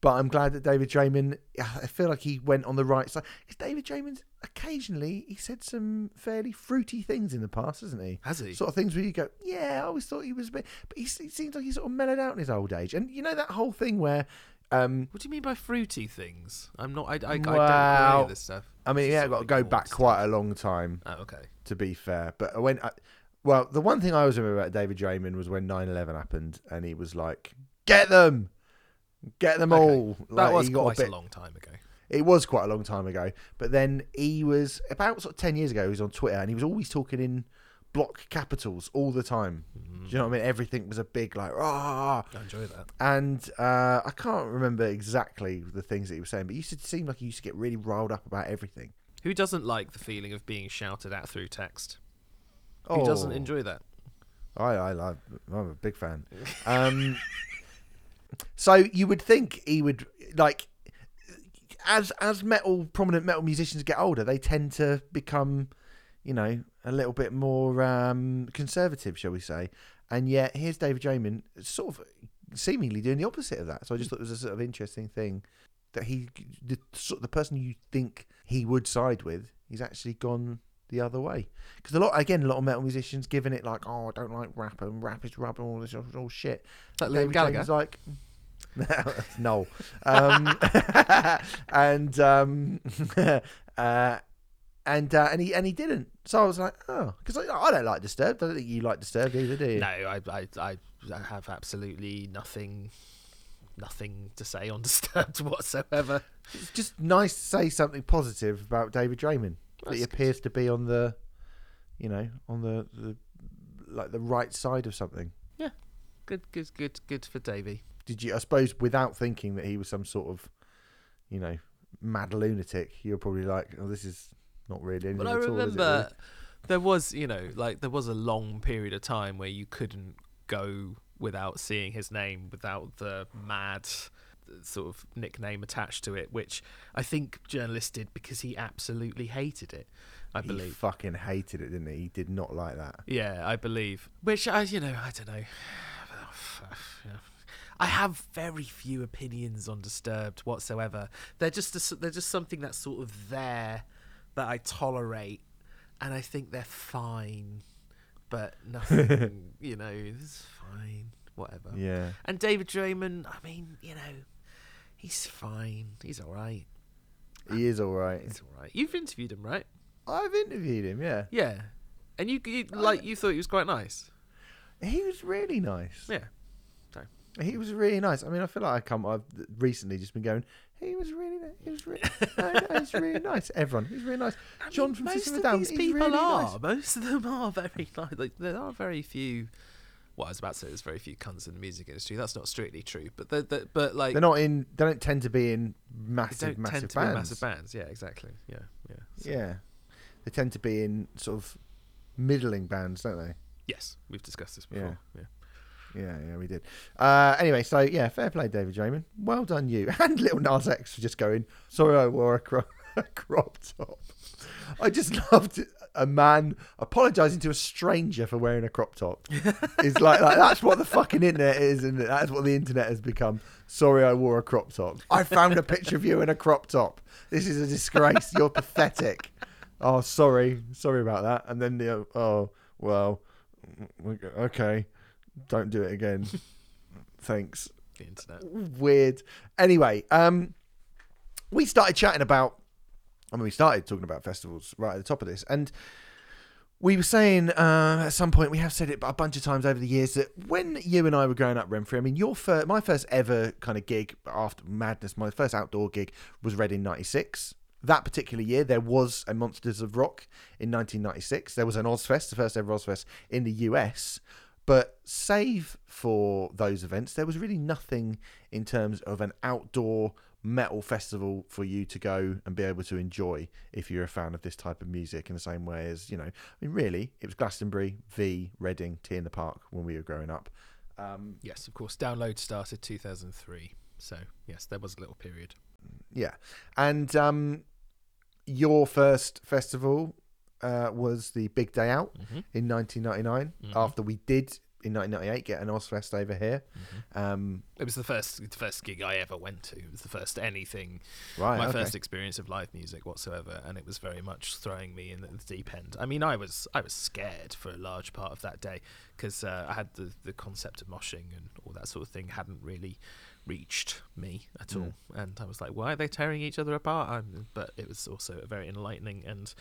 But I'm glad that David Draiman, I feel like he went on the right side. Because David Draiman, occasionally, he said some fairly fruity things in the past, hasn't he? Has he? Sort of things where you go, yeah, I always thought he was a bit. But he, he seems like he's sort of mellowed out in his old age. And you know that whole thing where, um, What do you mean by fruity things? I'm not. I, I, I don't know this stuff. I mean, is yeah, sort got to go back stuff. quite a long time Oh, okay. To be fair. But when, I, well, the one thing I always remember about David Draiman was when 9 11 happened and he was like, get them! Get them Okay. all. That Like, was quite bit, a long time ago. It was quite a long time ago. But then he was about sort of ten years ago. He was on Twitter and he was always talking in block capitals all the time. Mm-hmm. Do you know what I mean? Everything was a big like ah. I enjoy that. And uh, I can't remember exactly the things that he was saying, but he used to seem like he used to get really riled up about everything. Who doesn't like the feeling of being shouted at through text? Who doesn't Oh, enjoy that? I, I, I, I'm a big fan. Um, so you would think he would like as as metal prominent metal musicians get older, they tend to become, you know, a little bit more um, conservative, shall we say? And yet here's David Draiman, sort of seemingly doing the opposite of that. So I just thought it was a sort of interesting thing that he, the the person you think he would side with, he's actually gone the other way. Because a lot, again, a lot of metal musicians giving it like, oh, I don't like rap and rap is and all this all shit. like Liam David Gallagher. Like. no, um, and um, uh, and uh, and he and he didn't. So I was like, oh, because I, I don't like Disturbed. I don't think you like Disturbed either, do you? No, I, I, I have absolutely nothing, nothing to say on Disturbed whatsoever. It's just nice to say something positive about David Draiman. That he appears to be on the, you know, on the, the like the right side of something. Yeah, good, good, good, good for Davey. Did you? I suppose without thinking that he was some sort of, you know, mad lunatic, you're probably like, oh, this is not really anything But I at all, remember there was, you know, like there was a long period of time where you couldn't go without seeing his name, without the mad sort of nickname attached to it, which I think journalists did because he absolutely hated it. I believe He fucking hated it, didn't he? He did not like that. Yeah, I believe. Which I, you know, I don't know. I have very few opinions on Disturbed whatsoever. They're just a they're just something that's sort of there that I tolerate, and I think they're fine. But nothing, you know, fine. Whatever. Yeah. And David Draiman, I mean, you know, he's fine. He's all right. He is all right. He's all right. You've interviewed him, right? I've interviewed him, yeah. Yeah. And you, you like you thought he was quite nice. He was really nice. Yeah. So. He was really nice. I mean, I feel like I come. I've recently just been going. He was really. He was really. no, no, he's really nice. Everyone, he's really nice. I John mean, from most System of of Down, these he's people really are. nice. Most of them are very nice. Like, there are very few. Well, I was about to say there's very few cunts in the music industry. That's not strictly true, but they're, they're- but like They're not in. They don't tend to be in they massive, massive tend to bands. massive bands. Yeah, exactly. Yeah, yeah. So- Yeah, they tend to be in sort of middling bands, don't they? Yes, we've discussed this before. Yeah. Yeah, yeah, we did. Uh, anyway, so yeah, fair play, David Draiman. Well done, you. And little Nas X for just going. Sorry, I wore a, cro- a crop top. I just loved a man apologising to a stranger for wearing a crop top. it's like, like that's what the fucking internet is, and that's what the internet has become. Sorry, I wore a crop top. I found a picture of you in a crop top. This is a disgrace. You're pathetic. Oh, sorry, sorry about that. And then the oh well, okay, don't do it again. Thanks The internet. weird. Anyway, um, we started chatting about. I mean, we started talking about festivals right at the top of this, and we were saying uh, at some point we have said it a bunch of times over the years that when you and I were growing up, Renfrey. I mean, your first, my first ever kind of gig after Madness, my first outdoor gig was Reading '96. That particular year, there was a Monsters of Rock in 1996. There was an Ozzfest, the first ever Ozzfest in the US. But save for those events, there was really nothing in terms of an outdoor metal festival for you to go and be able to enjoy if you're a fan of this type of music in the same way as, you know, I mean, really, it was Glastonbury, V, Reading, T in the Park when we were growing up. Um, Yes, of course. Download started 2003. So, yes, there was a little period. yeah. And um, your first festival uh, was the Big Day Out Mm-hmm. in 1999 Mhm. after we did in 1998 get an Ozzfest over here. Mm-hmm. Um, It was the first the first gig I ever went to. It was the first anything right. my okay. first experience of live music whatsoever, and it was very much throwing me in the deep end. I mean, I was I was scared for a large part of that day because uh, I had the the concept of moshing and all that sort of thing hadn't really reached me at all, and I was like, why are they tearing each other apart? Um but it was also a very enlightening and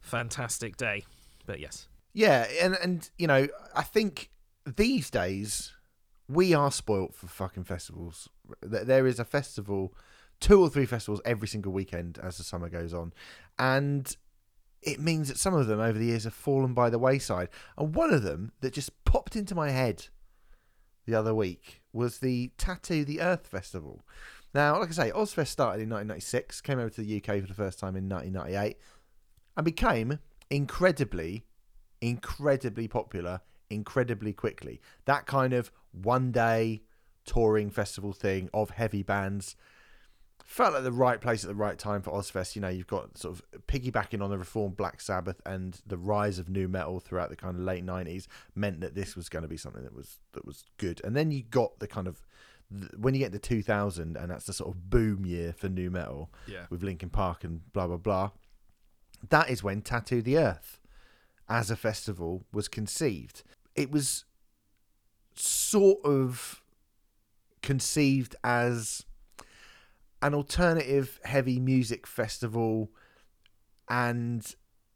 fantastic day. But yes, Yeah, and and you know, I think these days we are spoilt for fucking festivals. There is a festival, two or three festivals every single weekend as the summer goes on, and it means that some of them over the years have fallen by the wayside. And one of them that just popped into my head the other week was the Tattoo the Earth Festival. Now, like I say, Ozzfest started in 1996, came over to the UK for the first time in 1998, and became incredibly, incredibly popular incredibly quickly. That kind of one day touring festival thing of heavy bands. felt like the right place at the right time for Ozzfest. You know, you've got sort of piggybacking on the reformed Black Sabbath and the rise of nu metal throughout the kind of late nineties meant that this was going to be something that was that was good. And then you got the kind of when you get to 2000 and that's the sort of boom year for nu metal Yeah. with Linkin Park and blah blah blah. That is when Tattoo the Earth as a festival was conceived. It was sort of conceived as an alternative heavy music festival and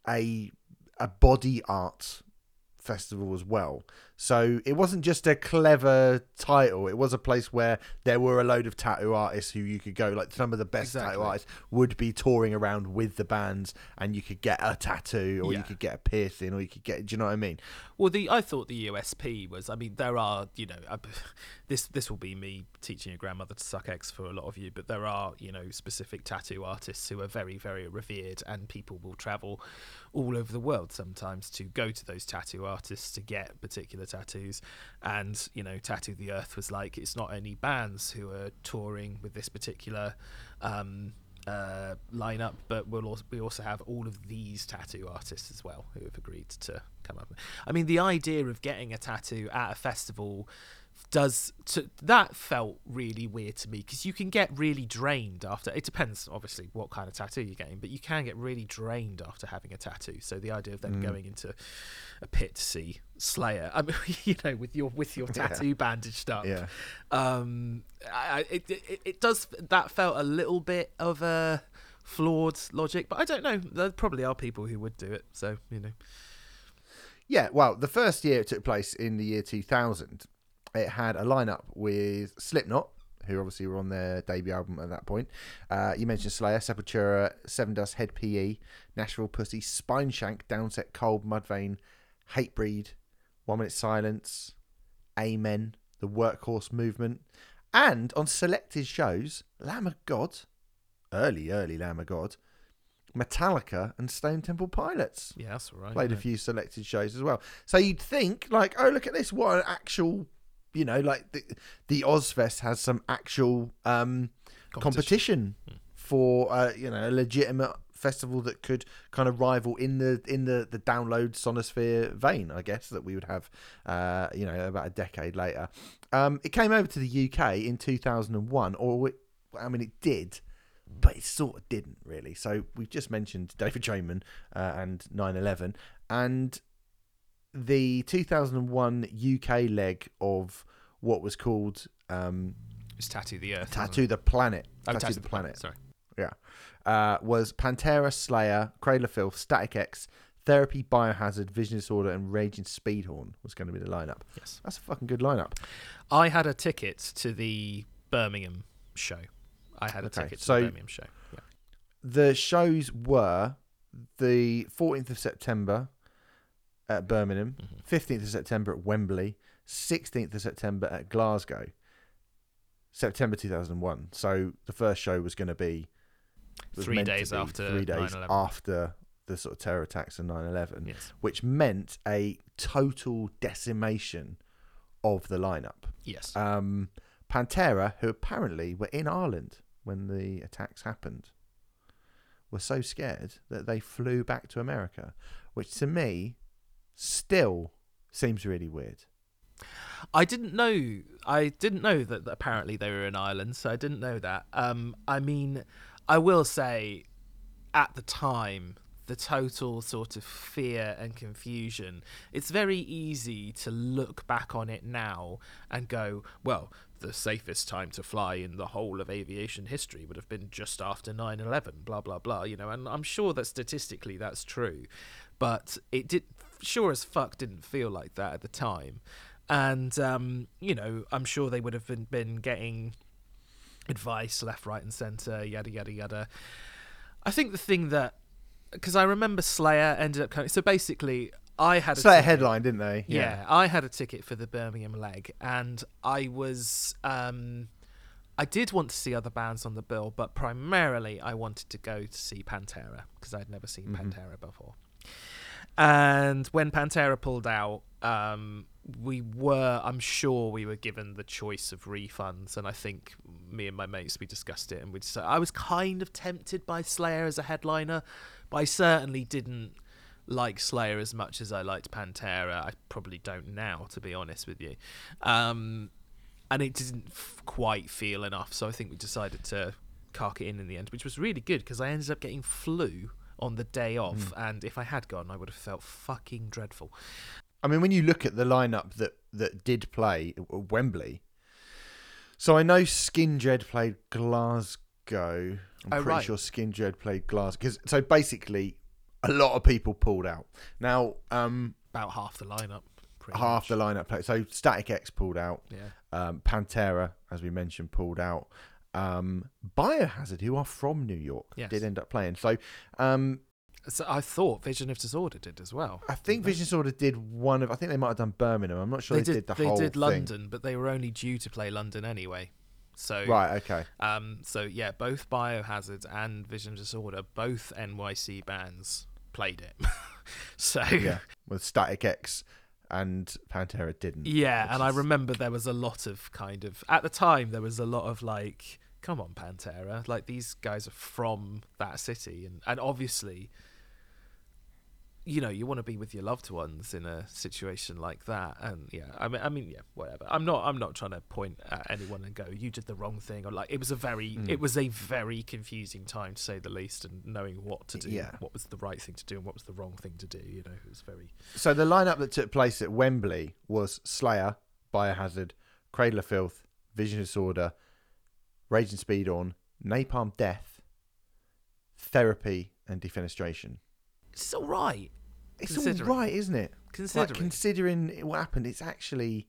a a body art festival as well. So it wasn't just a clever title. It was a place where there were a load of tattoo artists who you could go like some of the best tattoo artists would be touring around with the bands and you could get a tattoo or Yeah. you could get a piercing or you could get do you know what I mean? Well, the I thought the USP was. I mean, there are you know, uh, this this will be me teaching your grandmother to suck eggs for a lot of you, but there are you know specific tattoo artists who are very very revered, and people will travel all over the world sometimes to go to those tattoo artists to get particular tattoos. And you know, Tattoo the Earth was like it's not only bands who are touring with this particular. Um, uh, lineup, but we'll also, we also have all of these tattoo artists as well who have agreed to come up. I mean, the idea of getting a tattoo at a festival does to, that felt really weird to me because you can get really drained after. It depends, obviously, what kind of tattoo you're getting, but you can get really drained after having a tattoo. So the idea of them going into a pit to see Slayer, I mean, you know, with your with your Yeah. tattoo bandaged up, Yeah. um I, I- it, it it does that felt a little bit of a flawed logic but i don't know there probably are people who would do it so you know Yeah, well, the first year it took place in the year 2000, it had a lineup with Slipknot, who obviously were on their debut album at that point. Uh, you mentioned Slayer, Sepultura, Seven Dust, Hed PE, Nashville Pussy, Spineshank, Downset Cold, Mudvayne, Hatebreed, One Minute Silence, Amen, The Workhorse Movement, and on selected shows, Lamb of God, early, early Lamb of God, Metallica, and Stone Temple Pilots yeah that's right played a few selected shows as well. So you'd think, like, oh, look at this, what an actual, you know, like the the Ozzfest has some actual um, competition, for, uh, you know, a legitimate festival that could kind of rival in the in the the download Sonisphere vein, I guess that we would have, uh, you know, about a decade later. Um, it came over to the UK in 2001, or it, I mean, it did but it sort of didn't really. So we've just mentioned David Draiman uh, and 9/11, and the 2001 UK leg of what was called um, it's tattoo the earth Tattoo the Planet. oh, Tattoo, the Planet. sorry Yeah, uh, was Pantera, Slayer, Cradle of Filth, Static X, Therapy, Biohazard, Vision Disorder, and Raging Speedhorn was going to be the lineup. yes That's a fucking good lineup. i had a ticket to the birmingham show i had a Okay, ticket to so- the birmingham show yeah. the shows were the 14th of September at Birmingham, Mhm. 15th of September at Wembley, 16th of September at Glasgow, September 2001. So the first show was going to be Three days be after three days 9/11. after the sort of terror attacks of 9/11, yes which meant a total decimation of the lineup. yes Um, Pantera, who apparently were in Ireland when the attacks happened, were so scared that they flew back to America, which to me still seems really weird. I didn't know. I didn't know that apparently they were in Ireland, so I didn't know that. Um, I mean, I will say, at the time, the total sort of fear and confusion. It's very easy to look back on it now and go, well, the safest time to fly in the whole of aviation history would have been just after 9/11, blah blah blah. You know, and I'm sure that statistically that's true, but it did sure as fuck didn't feel like that at the time and um, you know i'm sure they would have been, been getting advice left right and center yada yada yada i think the thing that because i remember slayer ended up coming so basically i had a Slayer ticket- headline, didn't they? yeah. I had a ticket for the Birmingham leg, and I was, um, I did want to see other bands on the bill, but primarily I wanted to go to see Pantera because I'd never seen Mhm. Pantera before. And when Pantera pulled out, um, we were, I'm sure, we were given the choice of refunds, and I think me and my mates we discussed it, and we decided I was kind of tempted by Slayer as a headliner, but I certainly didn't like Slayer as much as I liked Pantera. I probably don't now, to be honest with you. Um, and it didn't f- quite feel enough, so I think we decided to cark it in in the end, which was really good because I ended up getting flu on the day off, and if I had gone, I would have felt fucking dreadful. I mean, when you look at the lineup that that did play Wembley, so I know Skindred played Glasgow. I'm Oh, pretty right. sure Skindred played Glasgow. 'Cause- so basically, a lot of people pulled out. Now, um, About half the lineup. Pretty half the lineup played. So Static X pulled out. Yeah. Um, Pantera, as we mentioned, pulled out. Um, Biohazard, who are from New York, Yes. did end up playing. So um, So I thought Vision of Disorder did as well. I think Vision of Disorder did one of. I think they might have done Birmingham. I'm not sure they they, did. the they whole They did thing. London, but they were only due to play London anyway. So Right. Okay. Um, so yeah, both Biohazard and Vision of Disorder, both NYC bands played it. so Yeah. With Static X and Pantera didn't. Yeah, and I remember there was a lot of kind of at the time there was a lot of like, come on, Pantera, like these guys are from that city, and and obviously, you know, you want to be with your loved ones in a situation like that, and yeah, I mean, I mean, yeah, whatever. I'm not, I'm not trying to point at anyone and go, you did the wrong thing, or like it was a very, Mm. it was a very confusing time to say the least, and knowing what to do, Yeah. what was the right thing to do, and what was the wrong thing to do, you know, it was very. So the lineup that took place at Wembley was Slayer, Biohazard, Cradle of Filth, Vision Disorder, Raging Speedhorn, Napalm Death, Therapy, and Defenestration. It's all right, It's all right, isn't it? Like, considering. considering what happened, it's actually,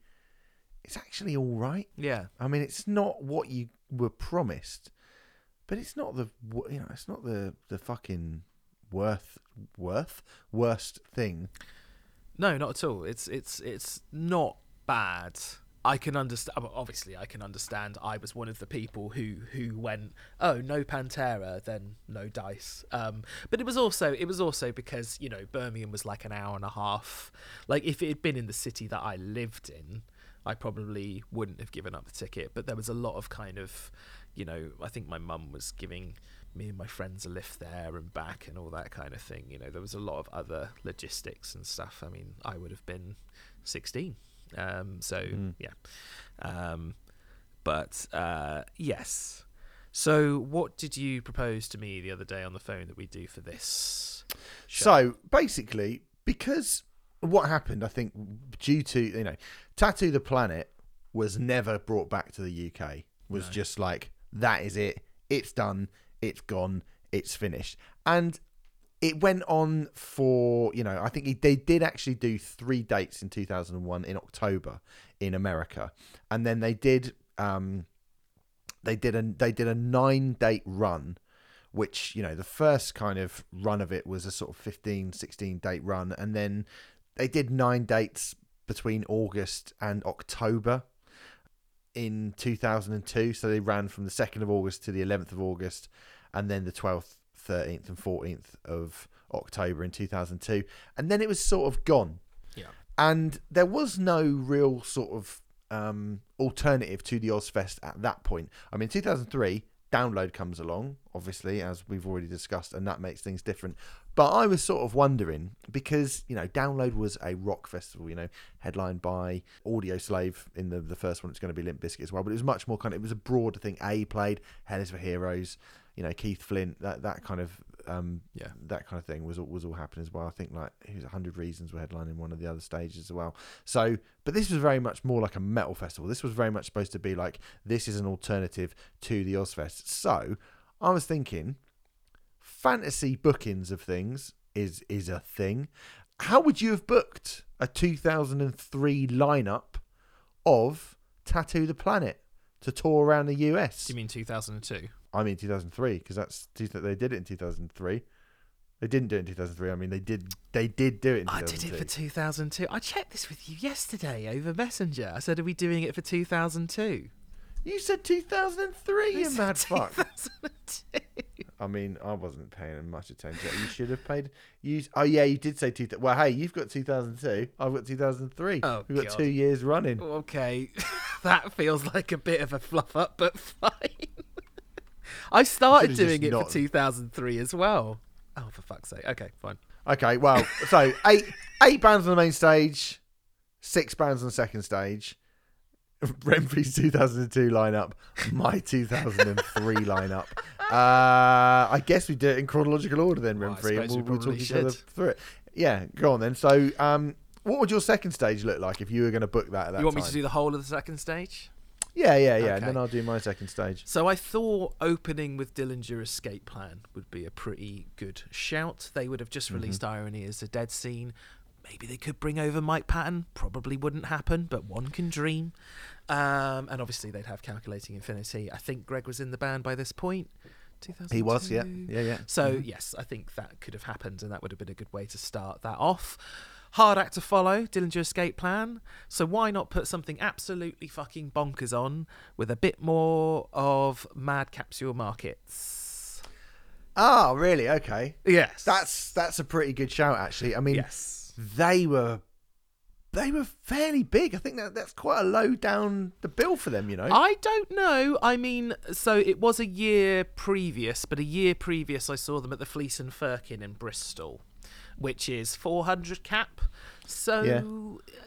it's actually all right. yeah. I mean, it's not what you were promised, but it's not the you know, it's not the the fucking worth worth worst thing. No, not at all. It's it's it's not bad. I can understand. Obviously, I can understand. I was one of the people who who went, "Oh, no Pantera, then no dice." Um, but it was also it was also because you know Birmingham was like an hour and a half. Like if it had been in the city that I lived in, I probably wouldn't have given up the ticket. But there was a lot of kind of, you know, I think my mum was giving me and my friends a lift there and back and all that kind of thing. You know, there was a lot of other logistics and stuff. I mean, I would have been 16. Um, so, Mm. yeah. Um, but uh, yes. So, what did you propose to me the other day on the phone that we do for this? show? So basically, because what happened, I think, due to you know, Tattoo the Planet was never brought back to the UK. Was No. just like that is it. It's done. It's gone. It's finished. And it went on for you know I think he, they did actually do three dates in 2001 in October in America, and then they did um they did a they did a nine date run which you know the first kind of run of it was a sort of 15 16 date run. And then they did nine dates between August and October in 2002 so they ran from the 2nd of August to the 11th of August and then the 12th 13th and 14th of October in 2002 and then it was sort of gone Yeah. and there was no real sort of um, alternative to the Ozzfest at that point. I mean, 2003, Download comes along, obviously, as we've already discussed, and that makes things different. But I was sort of wondering because you know, Download was a rock festival, you know, headlined by Audioslave. In the the first one, it's going to be Limp Bizkit as well, but it was much more kind of it was a broader thing. A played, Hell is for Heroes, you know, Keith Flint, that that kind of um, Yeah. that kind of thing was all, was all happening as well. I think like who's hundred reasons were headlining one of the other stages as well. So, but this was very much more like a metal festival. This was very much supposed to be like this is an alternative to the Ozzfest. So, I was thinking, fantasy bookings of things is is a thing. How would you have booked a 2003 lineup of Tattoo the Planet to tour around the US? Do you mean 2002? I mean 2003 because that's they did it in 2003. They didn't do it in 2003. I mean they did they did do it in I did it for 2002. I checked this with you yesterday over Messenger. I said, "Are we doing it for 2002?" You said 2003, you I said mad fuck. 2002. I mean, I wasn't paying much attention. You should have paid. You oh yeah, you did say two. Well, hey, you've got 2002. I've got 2003. Oh, We've got God. two years running. Okay, that feels like a bit of a fluff up, but fine. I started doing it not- for 2003 as well. Oh, for fuck's sake. Okay, fine. Okay, well, so eight eight bands on the main stage, six bands on the second stage. Renfrey's 2002 lineup, my 2003 lineup. Uh, I guess we do it in chronological order then, Well, Renfrey, and we we'll, we'll talk each other through it. Yeah, go on then. So, um, what would your second stage look like if you were going to book that at that You want time? me to do the whole of the second stage? Yeah, yeah, yeah. And then I'll do my second stage. So I thought opening with Dillinger Escape Plan would be a pretty good shout. They would have just Mm-hmm. released Irony Is a Dead Scene. Maybe they could bring over Mike Patton. Probably wouldn't happen, but one can dream. Um, and obviously they'd have Calculating Infinity. I think Greg was in the band by this point. He was, yeah, yeah, yeah. So yes, I think that could have happened, and that would have been a good way to start that off. Hard act to follow, Dillinger Escape Plan. So why not put something absolutely fucking bonkers on with a bit more of Mad Capsule Markets? Oh, really? Okay. Yes, That's that's a pretty good shout, actually. I mean, yes. they were they were fairly big. I think that that's quite a low down the bill for them. You know. I don't know. I mean, so it was a year previous, but a year previous I saw them at the Fleece and Firkin in Bristol, which is 400 cap. So Yeah.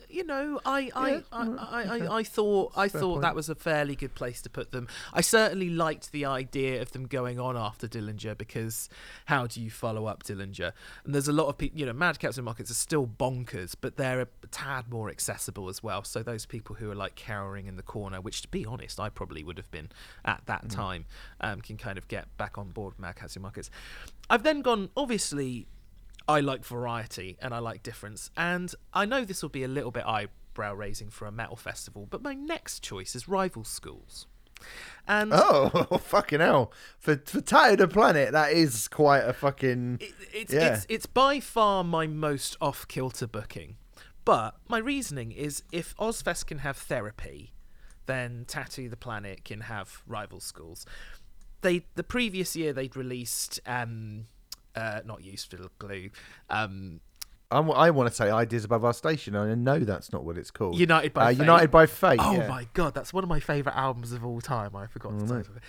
you know, I I, Yeah, I, I. I, I thought I Fair thought point. that was a fairly good place to put them. I certainly liked the idea of them going on after Dillinger because how do you follow up Dillinger? And there's a lot of people, you know, Mad Capsule Markets are still bonkers, but they're a tad more accessible as well. So those people who are like cowering in the corner, which to be honest, I probably would have been at that Mm. time, um, can kind of get back on board with Mad Capsule Markets. I've then gone, obviously, I like variety and I like difference. And I know this will be a little bit eyebrow raising for a metal festival, but my next choice is Rival Schools. And Oh fucking hell! For for Tattoo the Planet, that is quite a fucking. it, it's, Yeah. it's it's by far my most off kilter booking. But my reasoning is if Ozfest can have therapy, then Tattoo the Planet can have rival schools. They the previous year they'd released um uh not useful glue um I'm, I want to say ideas above our station, I know that's not what it's called. United by uh, Fate. United by Fate. Oh yeah. my god, that's one of my favourite albums of all time. I forgot the title of it.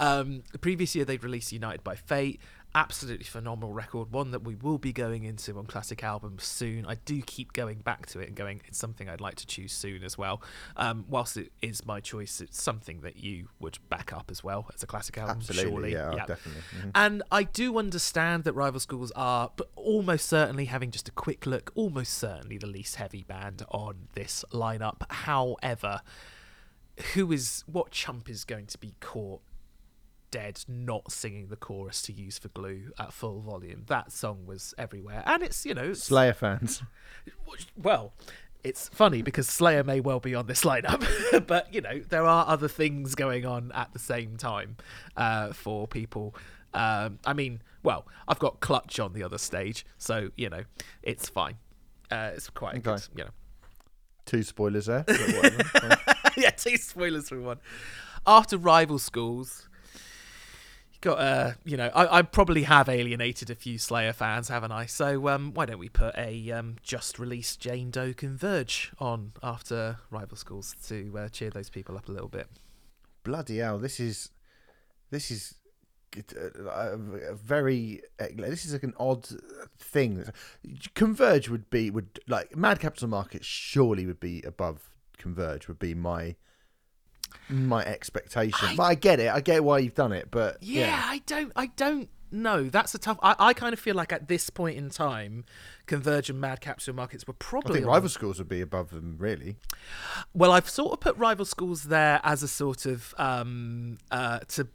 Um, the previous year they'd released United by Fate. Absolutely phenomenal record, one that we will be going into on classic albums soon. I do keep going back to it and going, it's something I'd like to choose soon as well. Um, whilst it is my choice, it's something that you would back up as well as a classic album, Absolutely, surely. yeah, definitely. Mhm. And I do understand that rival schools are, but almost certainly having just a quick look, almost certainly the least heavy band on this lineup. However, who is what chump is going to be caught dead not singing the chorus to use for glue at full volume? That song was everywhere, and it's you know it's- Slayer fans. well, it's funny because Slayer may well be on this lineup, but you know there are other things going on at the same time uh, for people. Um, I mean, well, I've got Clutch on the other stage, so you know it's fine. Uh, it's quite a good, you know. Two spoilers there. but whatever. Fine. yeah, two spoilers for one. After rival schools, got a you know, I, I probably have alienated a few Slayer fans, haven't I? So um, why don't we put a um, just released Jane Doe Converge on after rival schools to uh, cheer those people up a little bit? Bloody hell! This is this is uh, a very this is like an odd thing. Converge would be would like Mad Capsule Market surely would be above Converge would be my my expectation. I- but I get it. I get why you've done it. But Yeah, yeah, I don't, I don't know. That's a tough. I, I kind of feel like at this point in time, Converge and Mad Capsule Markets were probably. I think on rival schools would be above them. Really, Well, I've sort of put rival schools there as a sort of um, uh, to,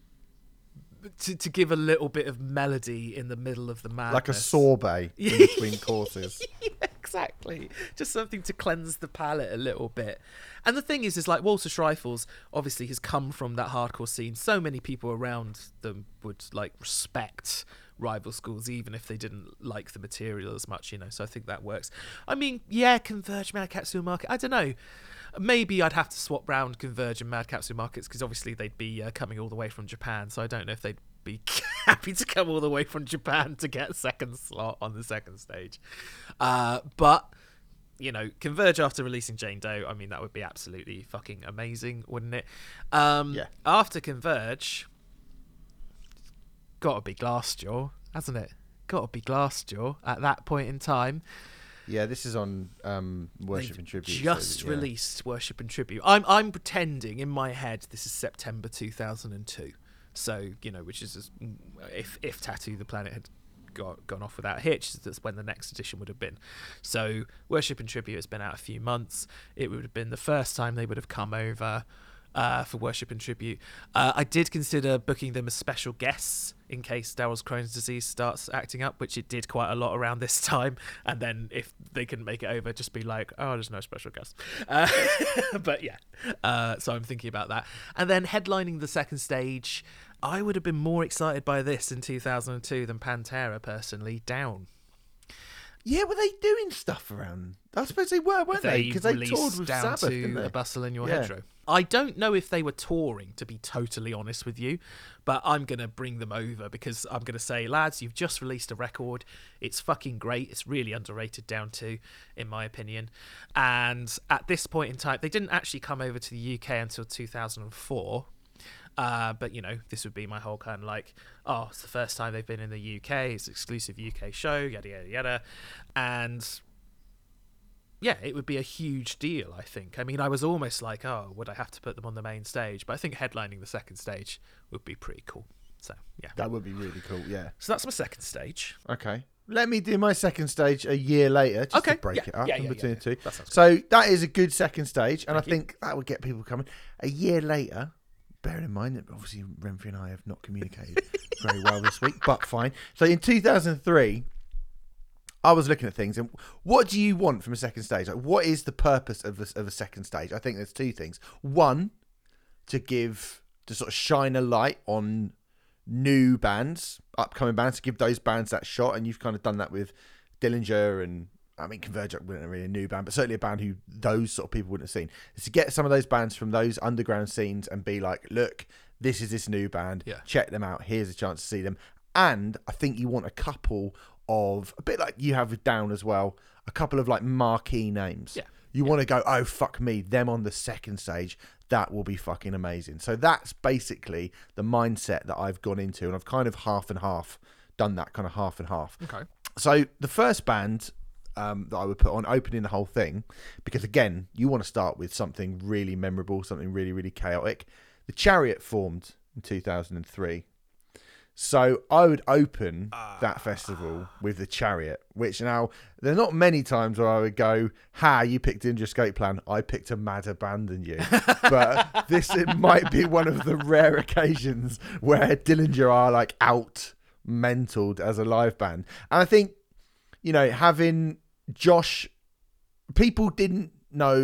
to to give a little bit of melody in the middle of the madness, like a sorbet in between courses. Yeah, exactly. Just something to cleanse the palate a little bit. And the thing is, is like Walter Schreifels obviously has come from that hardcore scene. So many people around them would like respect rival schools, even if they didn't like the material as much, you know. So I think that works. I mean, yeah, Converge, Mad Capsule Market. I don't know. Maybe I'd have to swap round Converge and Mad Capsule Markets because obviously they'd be uh, coming all the way from Japan. So I don't know if they'd be happy to come all the way from Japan to get a second slot on the second stage. Uh, but you know, Converge after releasing Jane Doe, I mean, that would be absolutely fucking amazing, wouldn't it? Um, Yeah. After Converge, gotta be Glassjaw, hasn't it? Gotta be Glassjaw at that point in time. Yeah, this is on um, Worship They've and Tribute. Just that- yeah. released Worship and Tribute. I'm I'm pretending in my head this is September 2002. So you know, which is if if Tattoo the Planet had got gone off without a hitch, that's when the next edition would have been. So Worship and Tribute has been out a few months. It would have been the first time they would have come over. Uh, for worship and tribute, uh, I did consider booking them as special guests in case Daryl's Crohn's disease starts acting up, which it did quite a lot around this time. And then if they couldn't make it over, just be like, "Oh, there's no special guest." Uh, but yeah, uh, so I'm thinking about that. And then headlining the second stage, I would have been more excited by this in 2002 than Pantera personally. Down. Yeah, were they doing stuff around? I suppose they were, weren't they? Because they, released toured with down Sabbath, to didn't they? a bustle in your Yeah. hedgerow. I don't know if they were touring, to be totally honest with you, but I'm gonna bring them over because I'm gonna say, lads, you've just released a record. It's fucking great. It's really underrated down to, in my opinion. And at this point in time, they didn't actually come over to the UK until 2004. Uh, but you know, this would be my whole kind of like, oh, it's the first time they've been in the UK. It's an exclusive UK show, yada yada yada, and yeah, it would be a huge deal. I think. I mean, I was almost like, oh, would I have to put them on the main stage? But I think headlining the second stage would be pretty cool. So yeah, That would be really cool. Yeah. so that's my second stage. Okay. Let me do my second stage a year later, just Okay, to break yeah, it up yeah, in between yeah, the two. That So that is a good second stage, and Thank I you. think that would get people coming. A year later, bearing in mind that obviously Renfrey and I have not communicated very well this week, but fine. So in 2003, I was looking at things, and what do you want from a second stage? Like, what is the purpose of a, of a second stage? I think there's two things. One, to give to sort of shine a light on new bands, upcoming bands, to give those bands that shot, and you've kind of done that with Dillinger and I mean Converge wasn't really a new band, but certainly a band who those sort of people wouldn't have seen. Is to get some of those bands from those underground scenes and be like, look, this is this new band. Yeah. Check them out. Here's a chance to see them. And I think you want a couple of a bit like you have with Down as well, a couple of like marquee names. Yeah. You want to go, oh fuck me, them on the second stage. That will be fucking amazing. So that's basically the mindset that I've gone into, and I've kind of half and half done that kind of half and half. Okay. So the first band um, that I would put on opening the whole thing, because again, you want to start with something really memorable, something really really chaotic. The Chariot formed in 2003. So I would open that festival with the Chariot, which now there are not many times where I would go, "Ha, you picked Dillinger Escape Plan. I picked a madder band than you." but this it might be one of the rare occasions where Dillinger are like out mentaled as a live band, and I think you know having Josh, people didn't know.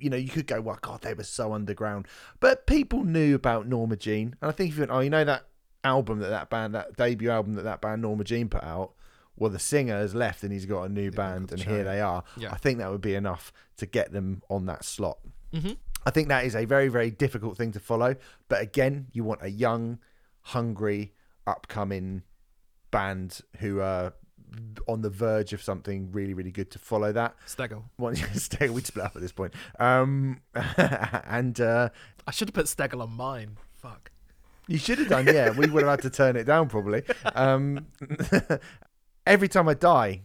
You know, you could go, "Well, God, they were so underground," but people knew about Norma Jean, and I think if you went, "Oh, you know that." album that that band that debut album that that band Norma Jean put out well the singer has left and he's got a new band and here they are Yeah. I think that would be enough to get them on that slot Mm-hmm. I think that is a very, very difficult thing to follow. But again, you want a young, hungry, upcoming band who are on the verge of something really, really good to follow that. One, stay, we'd split up at this point. Um, and uh, I should have put Stegel on mine. Fuck. you should have done, yeah. We would have had to turn it down probably. Um, every time I die,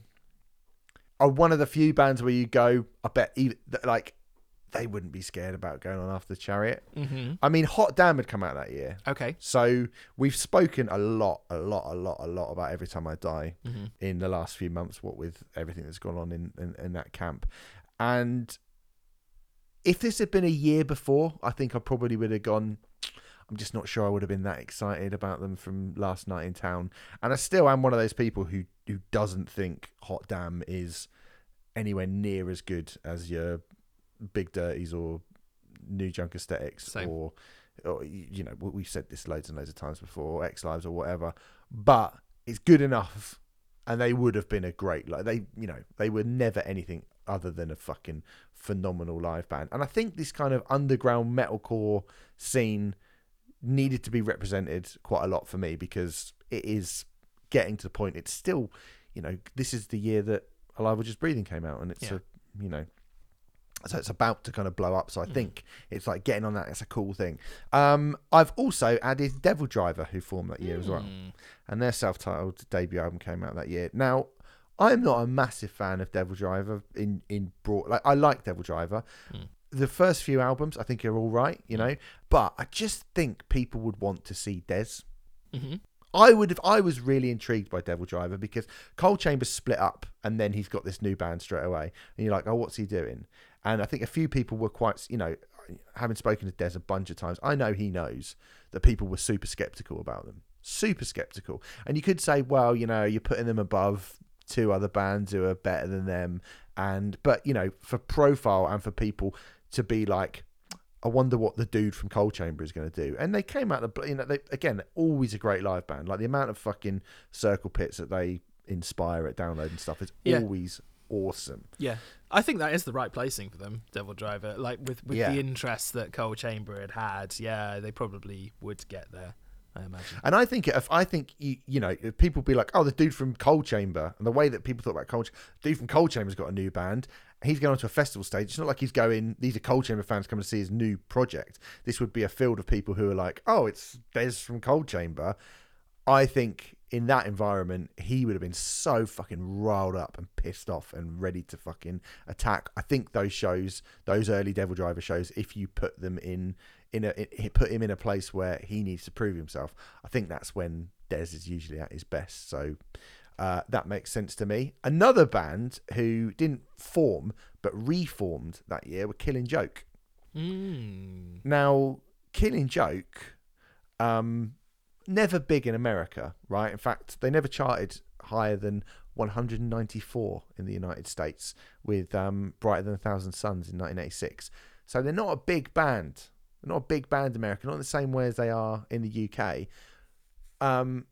are one of the few bands where you go. I bet even like they wouldn't be scared about going on after the Chariot. Mm-hmm. I mean, Hot Damn had come out that year. Okay. So we've spoken a lot, a lot, a lot, a lot about Every Time I Die Mm-hmm. in the last few months, what with everything that's gone on in, in, in that camp. And if this had been a year before, I think I probably would have gone. I'm just not sure I would have been that excited about them from last night in town. And I still am one of those people who, who doesn't think Hot Damn is anywhere near as good as your Big Dirties or New Junk Aesthetics Same. or or you know we- we've said this loads and loads of times before, or Ex Lives or whatever, but it's good enough, and they would have been a great like they you know they were never anything other than a fucking phenomenal live band, and I think this kind of underground metalcore scene needed to be represented quite a lot for me because it is getting to the point. It's still, you know, this is the year that Alive or Just Breathing came out, and it's Yeah. a, you know, so it's about to kind of blow up. So I Mm. think it's like getting on that. It's a cool thing. Um, I've also added Devil Driver, who formed that year as well, Mm. and their self-titled debut album came out that year. Now, I'm not a massive fan of Devil Driver in in broad. Like I like Devil Driver. Mm. The first few albums I think are all right, you know, but I just think people would want to see Dez. Mhm. I would if I was really intrigued by Devil Driver because Coal Chambers split up and then he's got this new band straight away, and you're like, oh, what's he doing? And I think a few people were quite, you know, having spoken to Dez a bunch of times, I know he knows that people were super skeptical about them, super skeptical. And you could say, well, you know, you're putting them above two other bands who are better than them, and but you know, for profile and for people to be like, I wonder what the dude from Coal Chamber is going to do. And they came out, the you know, they, again, always a great live band. Like the amount of fucking circle pits that they inspire at download and stuff is Yeah. always awesome. Yeah, I think that is the right placing for them, Devil Driver. Like with with Yeah. the interest that Coal Chamber had had, yeah, they probably would get there. I imagine. And I think if I think you you know if people be like, oh, the dude from Coal Chamber, and the way that people thought about Cold, dude from Coal Chamber's got a new band. He's going onto a festival stage. It's not like he's going. These are Coal Chamber fans coming to see his new project. This would be a field of people who are like, oh, it's Dez from Coal Chamber. I think in that environment, he would have been so fucking riled up and pissed off and ready to fucking attack. I think those shows, those early Devil Driver shows, if you put them in, in a, it, put him in a place where he needs to prove himself, I think that's when Dez is usually at his best. So uh, that makes sense to me. Another band who didn't form but reformed that year were Killing Joke. Mm. Now, Killing Joke, um, never big in America, right? In fact, they never charted higher than 194 in the United States with um, Brighter Than a Thousand Suns in 1986. So they're not a big band. They're not a big band in America, not in the same way as they are in the UK. Um,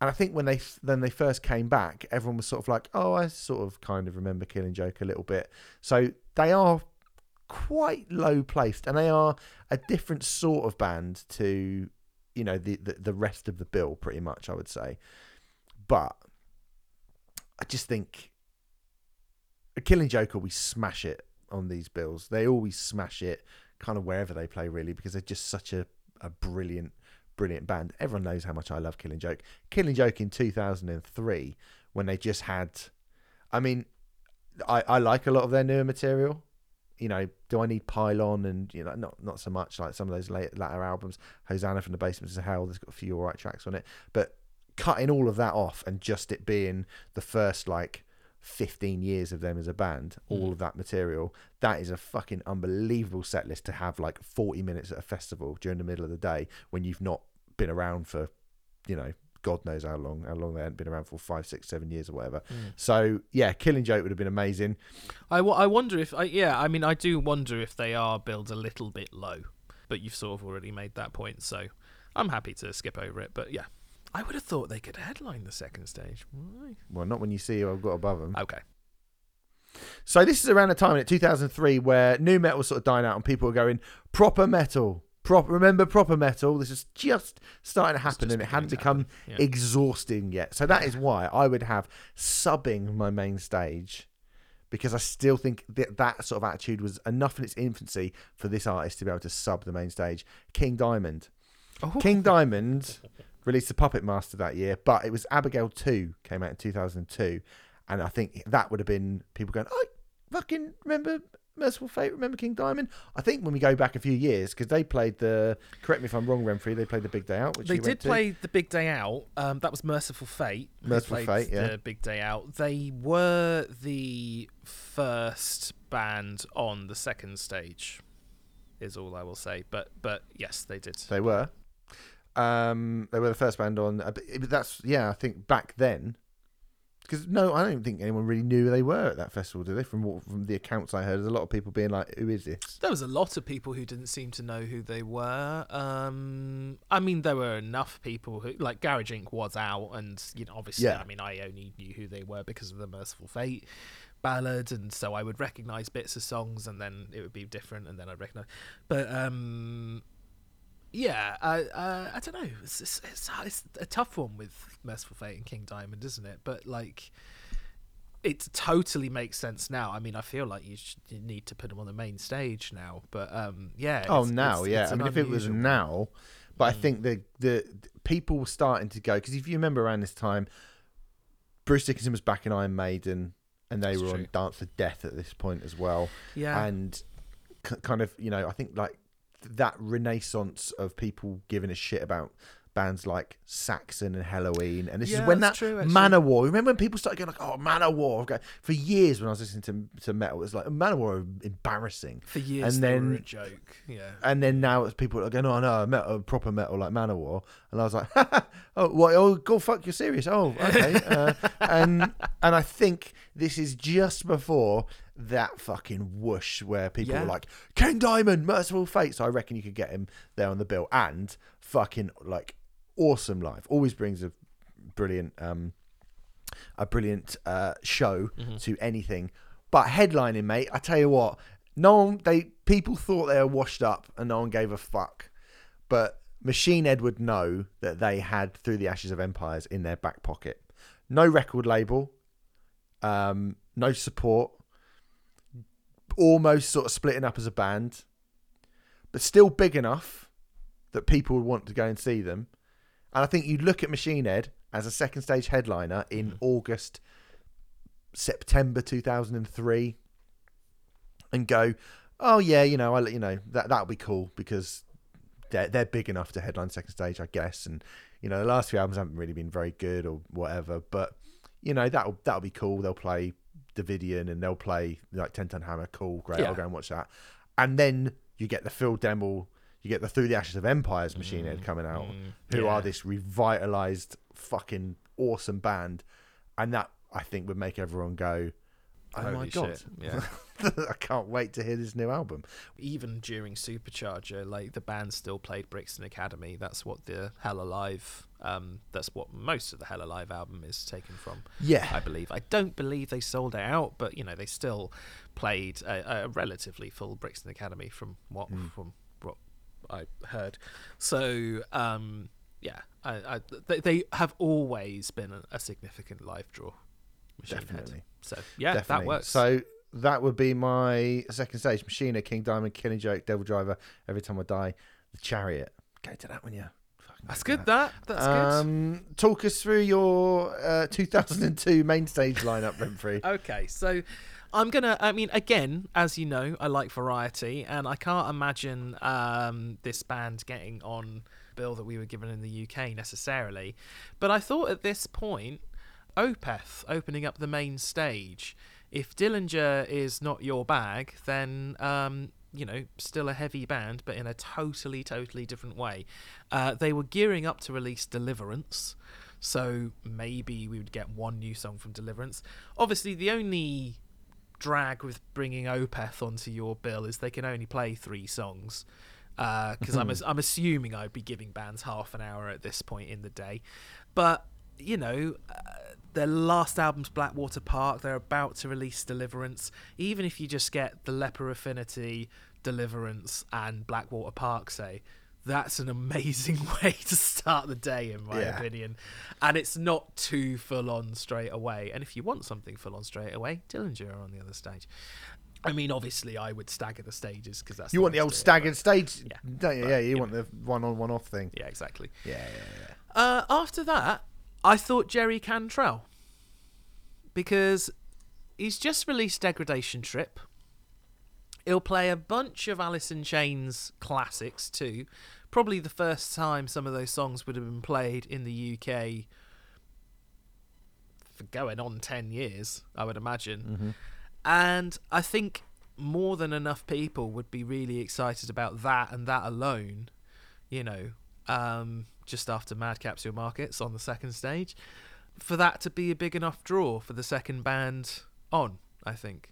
and I think when they then they first came back, everyone was sort of like, "Oh, I sort of kind of remember Killing Joke a little bit." So they are quite low placed, and they are a different sort of band to you know the, the the rest of the bill, pretty much. I would say, but I just think a Killing Joke always smash it on these bills. They always smash it, kind of wherever they play, really, because they're just such a a brilliant brilliant band. Everyone knows how much I love Killing Joke. Killing Joke in 2003 when they just had I mean I I like a lot of their newer material. You know, do I need Pylon and you know not not so much like some of those late, latter albums. Hosanna from the Basements of Hell, there's got a few alright tracks on it, but cutting all of that off and just it being the first like 15 years of them as a band, all Mm. of that material, that is a fucking unbelievable set list to have like 40 minutes at a festival during the middle of the day when you've not been around for, you know, God knows how long, how long they hadn't been around for five, six, seven years or whatever. Mm. So yeah, Killing Joke would have been amazing. I, w- I wonder if I yeah I mean I do wonder if they are billed a little bit low, but you've sort of already made that point, so I'm happy to skip over it. But yeah, I would have thought they could headline the second stage. Right. Well, not when you see who I've got above them. Okay. So this is around the time in 2003 where nu metal was sort of dying out and people were going proper metal. Proper, remember proper metal? This is just starting to happen and it hadn't become yeah. exhausting yet. So that is why I would have subbing my main stage because I still think that that sort of attitude was enough in its infancy for this artist to be able to sub the main stage. King Diamond. Oh. King Diamond released the Puppet Master that year, but it was Abigail 2 came out in 2002. And I think that would have been people going, oh, fucking remember Mercyful Fate, remember King Diamond? I think when we go back a few years, because they played the, correct me if I'm wrong, Renfrey, they played the Big Day Out, which They did play the Big Day Out. Um, that was Mercyful Fate. Merciful played Fate, yeah. The Big Day Out. They were the first band on the second stage. Is all I will say. But but yes, they did. They were. Um, they were the first band on. uh, That's yeah. I think back then, because no, I don't think anyone really knew who they were at that festival, did they? From what, from the accounts I heard, there's a lot of people being like, "Who is this?" There was a lot of people who didn't seem to know who they were. Um, I mean, there were enough people who, like Garage Inc. was out, and you know, obviously, Yeah. I mean, I only knew who they were because of the Mercyful Fate ballad, and so I would recognize bits of songs, and then it would be different, and then I'd recognize. But um, Yeah, uh, uh, I don't know. It's, it's, it's, it's a tough one with Mercyful Fate and King Diamond, isn't it? But like, it totally makes sense now. I mean, I feel like you, should, you need to put them on the main stage now. But um, yeah. Oh, now, yeah. I an mean, if it was one. now, but I Mm. think the the people were starting to go because if you remember around this time, Bruce Dickinson was back in Iron Maiden, and they That's were true. on Dance of Death at this point as well, yeah, and k- kind of you know I think like that renaissance of people giving a shit about bands like Saxon and Helloween, and this Yeah, is when that true, actually. Manowar. Remember when people started going like, "Oh, Manowar"? For years, when I was listening to to metal, it was like. Manowar are embarrassing. for years and then- a joke. Yeah, And then now it's people are going, oh no, metal, proper metal like Manowar, and I was like, oh, what? Oh, go fuck, you're serious? Oh, okay. uh, and and I think this is just before that fucking whoosh where people Yeah. were like, King Diamond, Mercyful Fate. So I reckon you could get him there on the bill, and fucking like awesome live. Always brings a brilliant um a brilliant uh show Mhm. to anything. But headlining, mate, I tell you what, no one they people thought they were washed up and no one gave a fuck. But Machine Head would know that they had Through the Ashes of Empires in their back pocket. No record label, um, no support, almost sort of splitting up as a band, but still big enough that people would want to go and see them. And I think you'd look at Machine Head as a second stage headliner in Mhm. August, September 2003 and go, oh yeah, you know, I you know that that'll be cool because they're they're big enough to headline second stage, I guess. And you know, the last few albums haven't really been very good or whatever, but you know that'll that'll be cool. They'll play Davidian and they'll play like Ten Ton Hammer, cool, great. Yeah. I'll go and watch that. And then you get the Phil Demmel, you get the Through the Ashes of Empires Machine Head Mm, coming out, mm, who yeah. are this revitalized fucking awesome band, and that I think would make everyone go, "Oh my Holy god, shit, yeah. I can't wait to hear this new album." even during Supercharger, like the band still played Brixton Academy. That's what the Hell Alive. Um, that's what most of the Hell Alive album is taken from. Yeah, I believe. I don't believe they sold it out, but you know they still played a, a relatively full Brixton Academy from what Mm. from what I heard. So um, yeah, I, I, they, they have always been a, a significant live draw. Machine Head. definitely, So yeah, definitely. that works. So that would be my second stage: Machine Head, King Diamond, Killing Joke, Devil Driver, Every Time I Die, The Chariot. Go to that one, yeah. That's good. That that's good. um, Talk us through your uh, 2002 main stage lineup, Renfrey. Okay, so I'm gonna. I mean, again, as you know, I like variety, and I can't imagine um, this band getting on bill that we were given in the UK necessarily. But I thought at this point, Opeth opening up the main stage. If Dillinger is not your bag, then um, you know, still a heavy band, but in a totally, totally different way. Uh, they were gearing up to release Deliverance, so maybe we would get one new song from Deliverance. Obviously, the only drag with bringing Opeth onto your bill is they can only play three songs. Because I'm, I'm assuming I'd be giving bands half an hour at this point in the day. But, you know, uh, their last album's Blackwater Park. They're about to release Deliverance. Even if you just get the Leper Affinity, Deliverance, and Blackwater Park, say, that's an amazing way to start the day, in my Yeah. opinion. And it's not too full on straight away. And if you want something full on straight away, Dillinger are on the other stage. I mean, obviously, I would stagger the stages because that's You want the old do it, staggered stage, Yeah, don't you? but, Yeah, you, you want the one on one off thing. Yeah, exactly. Yeah, yeah, yeah. Uh, after that, I thought Jerry Cantrell because he's just released Degradation Trip. He'll play a bunch of Alice in Chains classics too. Probably the first time some of those songs would have been played in the UK for going on 10 years, I would imagine. Mm-hmm. And I think more than enough people would be really excited about that and that alone, you know, um, just after Mad Capsule Markets on the second stage, for that to be a big enough draw for the second band on, I think.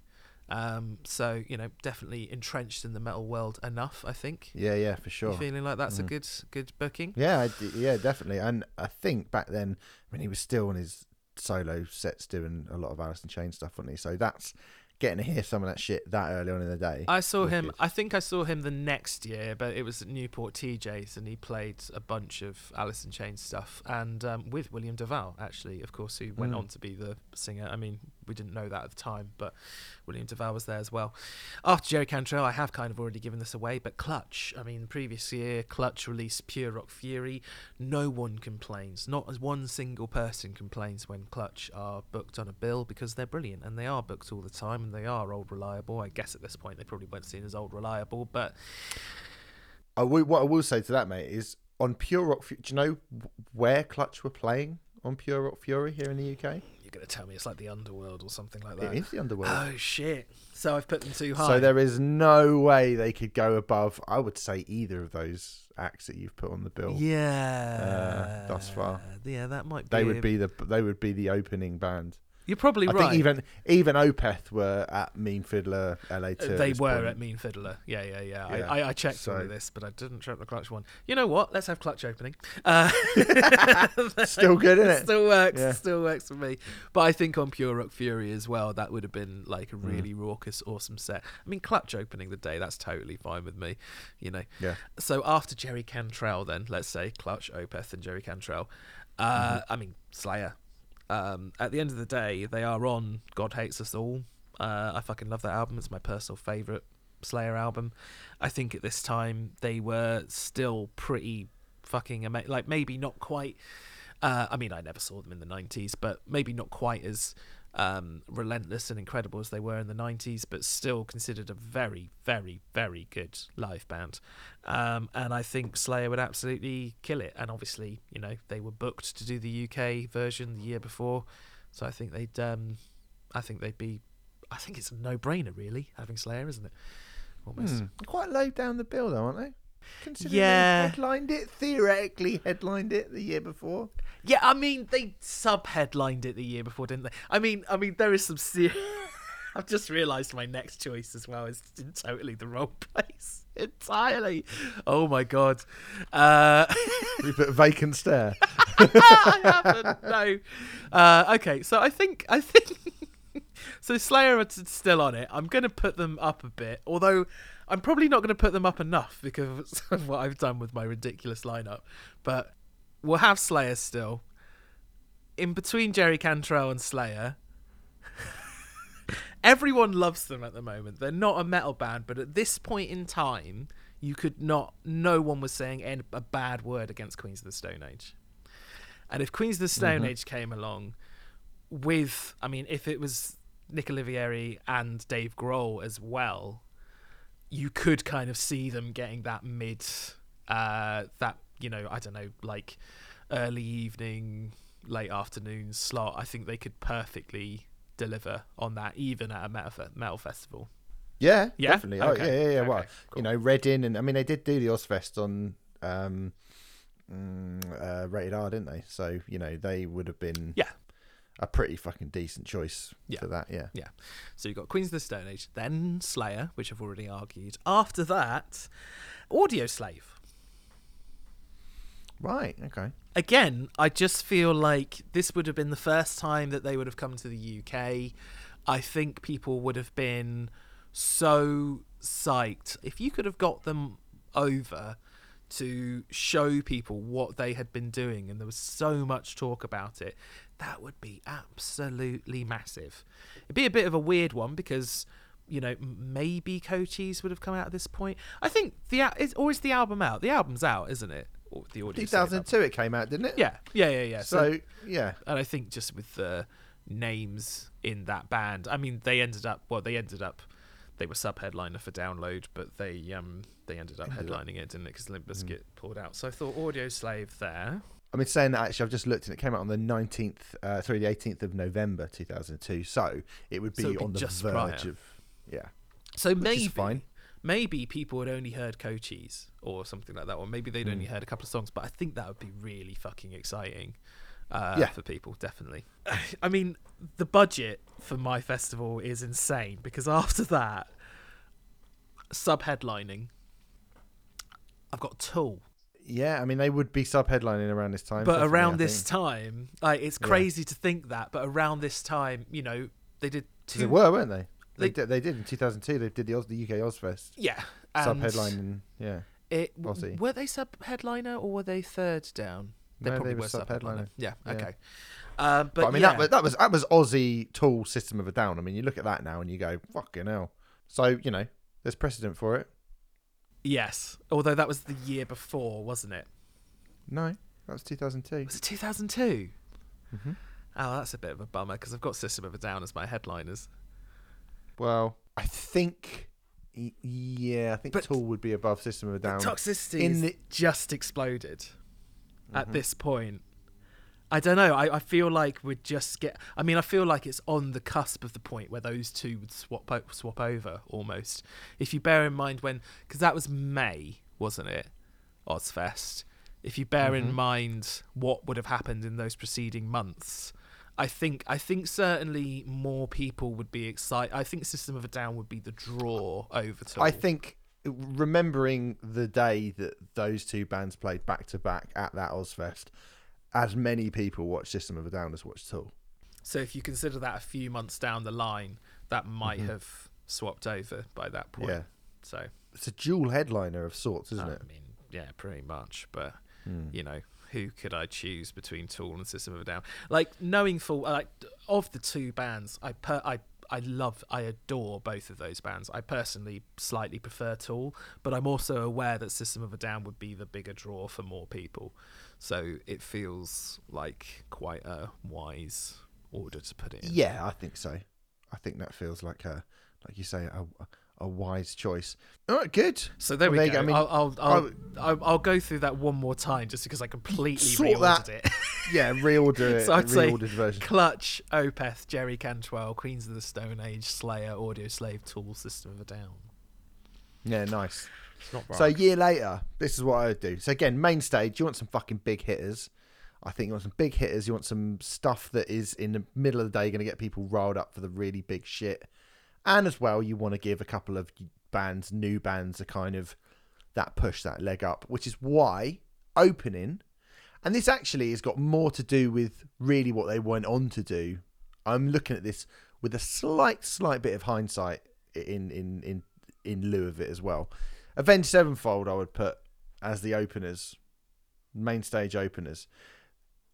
Um, so, you know, definitely entrenched in the metal world enough, I think. Yeah, yeah, for sure. You feeling like that's a Mhm. good good booking? Yeah, I d- yeah, definitely. And I think back then, I mean, he was still on his solo sets doing a lot of Alice in Chains stuff, wasn't he? So that's getting to hear some of that shit that early on in the day. I saw him. Wicked. I think I saw him the next year, but it was at Newport TJ's, and he played a bunch of Alice in Chains stuff, and um, with William DuVall, actually, of course, who went Mm. on to be the singer. I mean, we didn't know that at the time, but William DuVall was there as well. After Jerry Cantrell, I have kind of already given this away, but Clutch. I mean, previous year, Clutch released Pure Rock Fury. No one complains. Not as one single person complains when Clutch are booked on a bill because they're brilliant and they are booked all the time and they are old reliable. I guess at this point they probably weren't seen as old reliable, but I will, what I will say to that, mate, is on Pure Rock. Fu- Do you know where Clutch were playing on Pure Rock Fury here in the UK? You're going to tell me it's like the Underworld or something like that. It is the Underworld. Oh shit! So I've put them too high. so there is no way they could go above. I would say either of those acts that you've put on the bill. yeah, uh, thus far. Yeah, that might be. They a- would be the they would be the opening band. You're probably I right. think even even Opeth were at Mean Fiddler LA Uh, too. they were point. at Mean Fiddler. Yeah, yeah, yeah. Yeah, I, I, I checked so- this, but I didn't check the clutch one. You know what? Let's have clutch opening. Uh, Still good, isn't it? Still works. Yeah. Still works for me. But I think on Pure Rock Fury as well, that would have been like Mm. a really raucous, awesome set. I mean, clutch opening the day, that's totally fine with me. You know. Yeah. So after Jerry Cantrell, then let's say Clutch, Opeth, and Jerry Cantrell. Uh, Mm-hmm. I mean Slayer. Um, at the end of the day, they are on God Hates Us All. Uh, I fucking love that album. It's my personal favorite Slayer album. I think at this time they were still pretty fucking ama- like maybe not quite. Uh, I mean, I never saw them in the '90s, but maybe not quite as um, relentless and incredible as they were in the 90s, but still considered a very, very, very good live band. Um, and I think Slayer would absolutely kill it. And obviously, you know, they were booked to do the UK version the year before, so I think they'd, um, I think they'd be, I think it's a no-brainer really having Slayer, isn't it? Almost. Hmm. Quite low down the bill though, aren't they? Considering Yeah. they headlined it theoretically headlined it the year before. Yeah, I mean they sub-headlined it the year before, didn't they? I mean, I mean there is some serious. I've just realised my next choice as well is in totally the wrong place entirely. Oh my god. Uh, We put vacant stare. I haven't. No. Uh, okay, so I think I think so. Slayer are t- still on it. I'm going to put them up a bit, although I'm probably not going to put them up enough because of what I've done with my ridiculous lineup. But we'll have Slayer still. In between Jerry Cantrell and Slayer, everyone loves them at the moment. They're not a metal band, but at this point in time, you could not. No one was saying any, a bad word against Queens of the Stone Age. And if Queens of the Stone mm-hmm. Age came along with, I mean, if it was Nick Oliveri and Dave Grohl as well, you could kind of see them getting that mid, uh, that you know, I don't know, like early evening, late afternoon slot. I think they could perfectly deliver on that, even at a metal, metal festival. Yeah, Yeah? definitely. Oh yeah, yeah, yeah. Okay, Well, cool. you know, Reading and I mean they did do the Ozzfest on um mm, uh, rated R, didn't they? So, you know, they would have been Yeah. A pretty fucking decent choice Yeah. for that, yeah. Yeah. So you've got Queens of the Stone Age, then Slayer, which I've already argued. After that, Audioslave. Right, okay. again, I just feel like this would have been the first time that they would have come to the UK. I think people would have been so psyched if you could have got them over to show people what they had been doing and there was so much talk about it that would be absolutely massive. It'd be a bit of a weird one because you know maybe Cochise would have come out at this point. I think the is is the album out? The album's out isn't it? Or the audio 2002 it. came out, didn't it? yeah. Yeah yeah yeah. So, yeah. and I think just with the names in that band, I mean, they ended up well, they ended up they were sub headliner for Download, but they um they ended up headlining it, didn't it? Because Limp Bizkit pulled out. So I thought Audioslave there. I mean, saying that actually, I've just looked and it came out on the 19th, uh, sorry, the 18th of November 2002. So it would be So be on the verge prior. of, yeah. So Which maybe maybe people had only heard Cochise or something like that, or maybe they'd Hmm. only heard a couple of songs. But I think that would be really fucking exciting uh, Yeah. for people, definitely. I mean, the budget for my festival is insane because after that, sub headlining, I've got Tool. Yeah, I mean, they would be sub headlining around this time. But around this time, like it's Yeah. crazy to think that. But around this time, you know, they did 'Cause They were, weren't they? They, They- did, they did in 2002. They did the Oz, the UK Ozzfest Yeah. sub and headline. Yeah, It, Aussie. were they sub headliner or were they third down? They No, they probably were were sub-headliner. Yeah. Yeah. Okay. Uh, but, but, I mean yeah. that was that was that was Ozzy Tool System of a Down. I mean, you look at that now and you go fucking hell. So you know, there's precedent for it. Yes. Although that was the year before, wasn't it? No, that was 2002. Was it 2002? hmm Oh, that's a bit of a bummer because I've got System of a Down as my headliners. Well, I think. Yeah, I think But- Tool would be above System of a Down. Toxicity in the- just exploded at Mhm. this point. I don't know. I, I feel like we'd just get. I mean, I feel like it's on the cusp of the point where those two would swap o- swap over almost. If you bear in mind when, because that was May, wasn't it? Ozzfest. If you bear Mhm. in mind what would have happened in those preceding months, I think I think certainly more people would be excited. I think System of a Down would be the draw over to. I think remembering the day that those two bands played back to back at that Ozzfest, as many people watch System of a Down as watch Tool. So if you consider that a few months down the line, that might Mhm. have swapped over by that point. Yeah, So it's a dual headliner of sorts, isn't I it? I mean, yeah, pretty much. But Hmm. you know, who could I choose between Tool and System of a Down? Like knowing full, like of the two bands, I per I. I love, I adore both of those bands. I personally slightly prefer Tool, but I'm also aware that System of a Down would be the bigger draw for more people. So it feels like quite a wise order to put it in. Yeah, I think so. I think that feels like a, like you say, a, a wise choice. All right, good. So there Well, we there go. go. I mean, I'll, I'll, I'll, I'll, go through that one more time just because I completely reordered that- it. Yeah, reorder it. So I'd say reordered version. Clutch, Opeth, Jerry Cantrell, Queens of the Stone Age, Slayer, Audioslave, Tool, System of a Down. Yeah, nice. It's not So a year later, this is what I would do. So again, main stage, you want some fucking big hitters. I think you want some big hitters. You want some stuff that is in the middle of the day going to get people riled up for the really big shit. And as well, you want to give a couple of bands, new bands, a kind of that push, that leg up, which is why opening, and this actually has got more to do with really what they went on to do. I'm looking at this with a slight, slight bit of hindsight in in in in lieu of it as well. Avenged Sevenfold, I would put as the openers, main stage openers.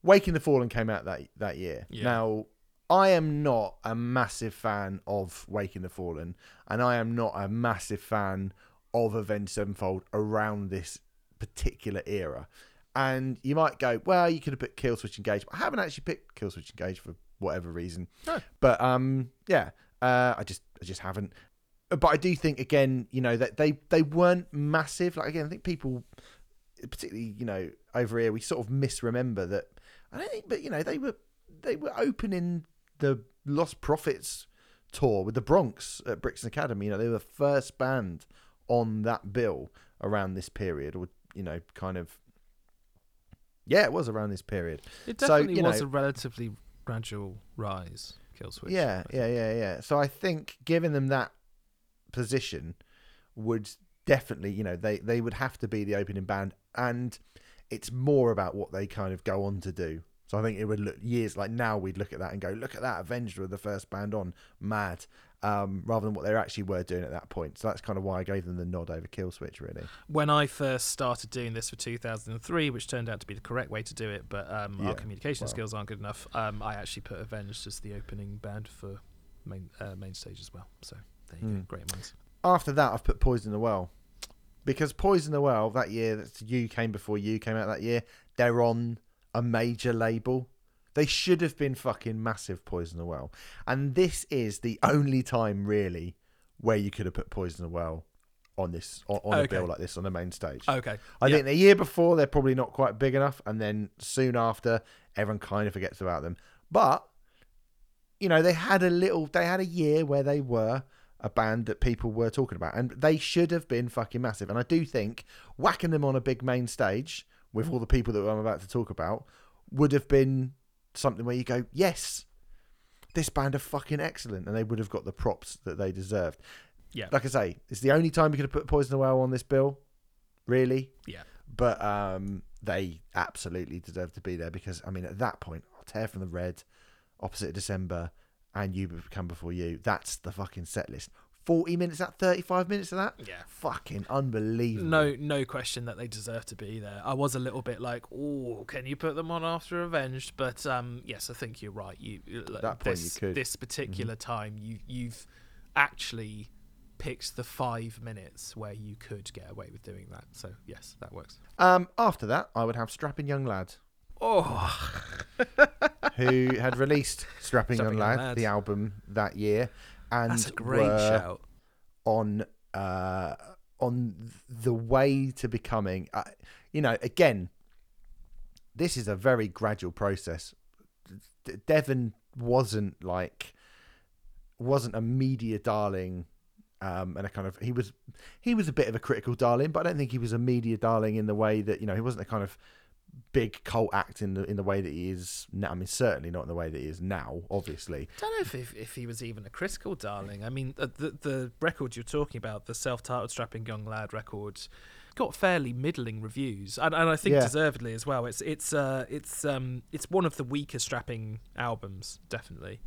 Waking the Fallen came out that that year. Yeah. Now, I am not a massive fan of Waking the Fallen, and I am not a massive fan of Avenged Sevenfold around this particular era. And you might go, well, you could have put Killswitch Engage. I haven't actually picked Killswitch Engage for whatever reason. Oh. But um, yeah, uh, I just I just haven't. But I do think again, you know, that they they weren't massive. Like again, I think people, particularly you know over here, we sort of misremember that. I don't think, but you know, they were they were opening the Lostprophets tour with the Bronx at Brixton Academy. You know, they were the first band on that bill around this period, or you know, kind of. Yeah, it was around this period. It So, definitely you was know- a relatively gradual rise, Killswitch. yeah, yeah, yeah, yeah. So I think giving them that position would definitely, you know, they they would have to be the opening band, and it's more about what they kind of go on to do. So I think it would look years like now we'd look at that and go, look at that, Avenged were the first band on, mad, um, rather than what they actually were doing at that point. So that's kind of why I gave them the nod over Killswitch, really. When I first started doing this for 2003, which turned out to be the correct way to do it, but um, Yeah, our communication skills aren't good enough, um, I actually put Avenged as the opening band for main uh, main stage as well. So there you Hmm. go. Great minds. After that, I've put Poison the Well. Because Poison the Well, that year, that's you came before you came out that year, they're on a major label. They should have been fucking massive Poison the Well. And this is the only time, really, where you could have put Poison the Well on this on, on a bill like this on the main stage. Okay. I yeah. think the year before they're probably not quite big enough, and then soon after, everyone kind of forgets about them. But you know, they had a little, they had a year where they were a band that people were talking about, and they should have been fucking massive. And I do think whacking them on a big main stage with all the people that I'm about to talk about would have been something where you go, yes, this band are fucking excellent, and they would have got the props that they deserved. Yeah. Like I say, it's the only time we could have put Poison the Well on this bill, really Yeah. but um, they absolutely deserve to be there because I mean at that point, I'll Tear from the Red, Opposite of December, and You become Before You. That's the fucking set list. 40 minutes, that 35 minutes of that? Yeah. Fucking unbelievable. No, no question that they deserve to be there. I was a little bit like, "Oh, can you put them on after Avenged?" But um, yes, I think you're right. You like, that point you this, could. Mm-hmm. this particular time, you you've actually picked the five minutes where you could get away with doing that. So yes, that works. Um, after that, I would have Strapping Young Lad, Oh, who had released Strapping, Young Strapping Young Lad, Lad. the album that year, and that's a great shout. on uh, on the way to becoming. Uh, you know, again, this is a very gradual process. Devin wasn't like wasn't a media darling um, and a kind of he was he was a bit of a critical darling, but I don't think he was a media darling in the way that you know he wasn't a kind of big cult act in the in the way that he is now. I mean, certainly not in the way that he is now. Obviously, I don't know if, if if he was even a critical darling. I mean, the the, the record you're talking about, the self-titled "Strapping Young Lad" record, got fairly middling reviews, and, and I think Yeah. deservedly as well. It's it's uh it's um it's one of the weaker strapping albums, definitely.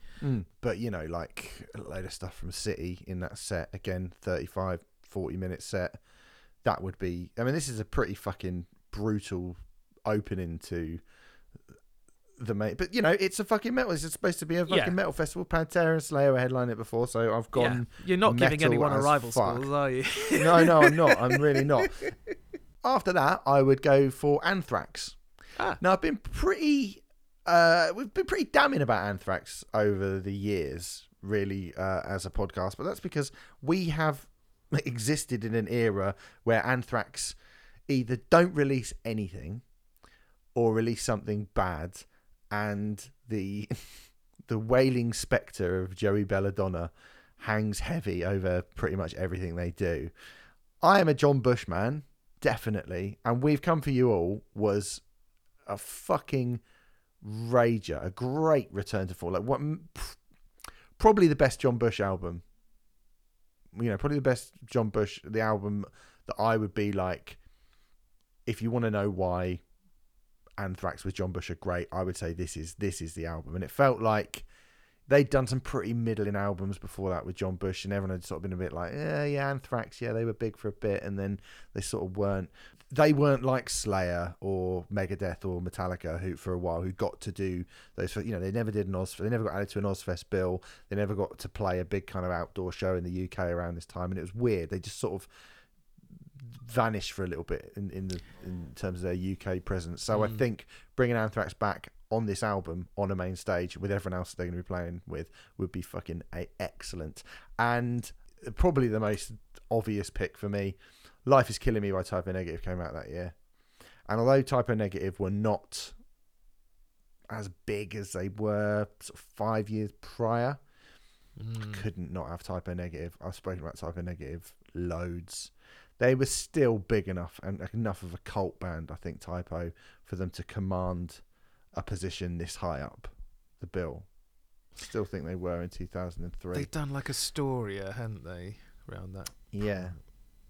but you know, like a load of stuff from City in that set again, 35, 40 minute set. That would be. I mean, this is a pretty fucking brutal opening to the mate. But you know, it's a fucking metal. It's supposed to be a fucking Yeah. metal festival. Pantera and Slayer were headlining it before, so I've gone. yeah. You're not giving anyone a rival fuck. schools, are you? no, no, I'm not. I'm really not. After that, I would go for Anthrax. Ah. Now I've been pretty, uh, we've been pretty damning about Anthrax over the years, really, uh, as a podcast. But that's because we have existed in an era where Anthrax either don't release anything or release something bad, and the the wailing spectre of Joey Belladonna hangs heavy over pretty much everything they do. I am a John Bush man, definitely, and we've come for you all was a fucking rager, a great return to form. Like what, probably the best John Bush album. You know, probably the best John Bush, the album that I would be like, if you want to know why Anthrax with John Bush are great, I would say this is this is the album, and it felt like they'd done some pretty middling albums before that with John Bush, and everyone had sort of been a bit like, yeah, yeah, Anthrax, yeah, they were big for a bit, and then they sort of weren't. They weren't like Slayer or Megadeth or Metallica, who for a while who got to do those. You know, they never did an Oz. They never got added to an Ozzfest bill. They never got to play a big kind of outdoor show in the UK around this time, and it was weird. They just sort of vanished for a little bit in, in the in terms of their UK presence. So I mm. think bringing Anthrax back on this album on a main stage with everyone else they're going to be playing with would be fucking a- excellent. And probably the most obvious pick for me, Life is Killing Me by Type O Negative came out that year. And although Type O Negative were not as big as they were sort of five years prior, I mm. couldn't not have Type O Negative. I've spoken about Type O Negative loads. They were still big enough and enough of a cult band, I think, Type O, for them to command a position this high up the bill. Still think they were in 2003. They've done like Astoria, uh, hadn't they? Around that. yeah.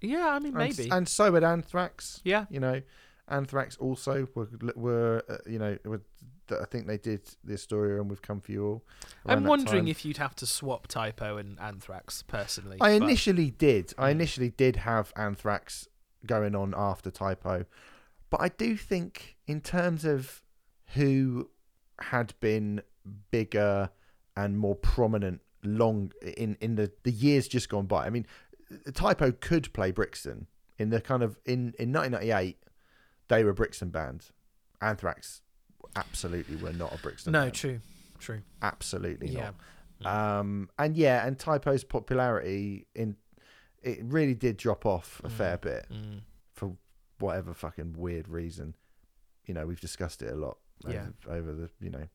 Yeah, I mean And- maybe. And, so had Anthrax. yeah. You know, Anthrax also were, were uh, you know, were, I think they did the story and We've Come For You All. I'm wondering if you'd have to swap Type O and Anthrax personally. I but- initially did. I initially did have Anthrax going on after Type O, but I do think in terms of who had been bigger and more prominent long in in the the years just gone by. I mean, Type O could play Brixton in the kind of in in 1998. They were a Brixton band. Anthrax absolutely were not a Brixton. No, band. true, true. absolutely Yeah. not. Um, and yeah, and Type O's popularity in it really did drop off a fair bit Mm. for whatever fucking weird reason. You know, we've discussed it a lot Yeah. over, over the you know.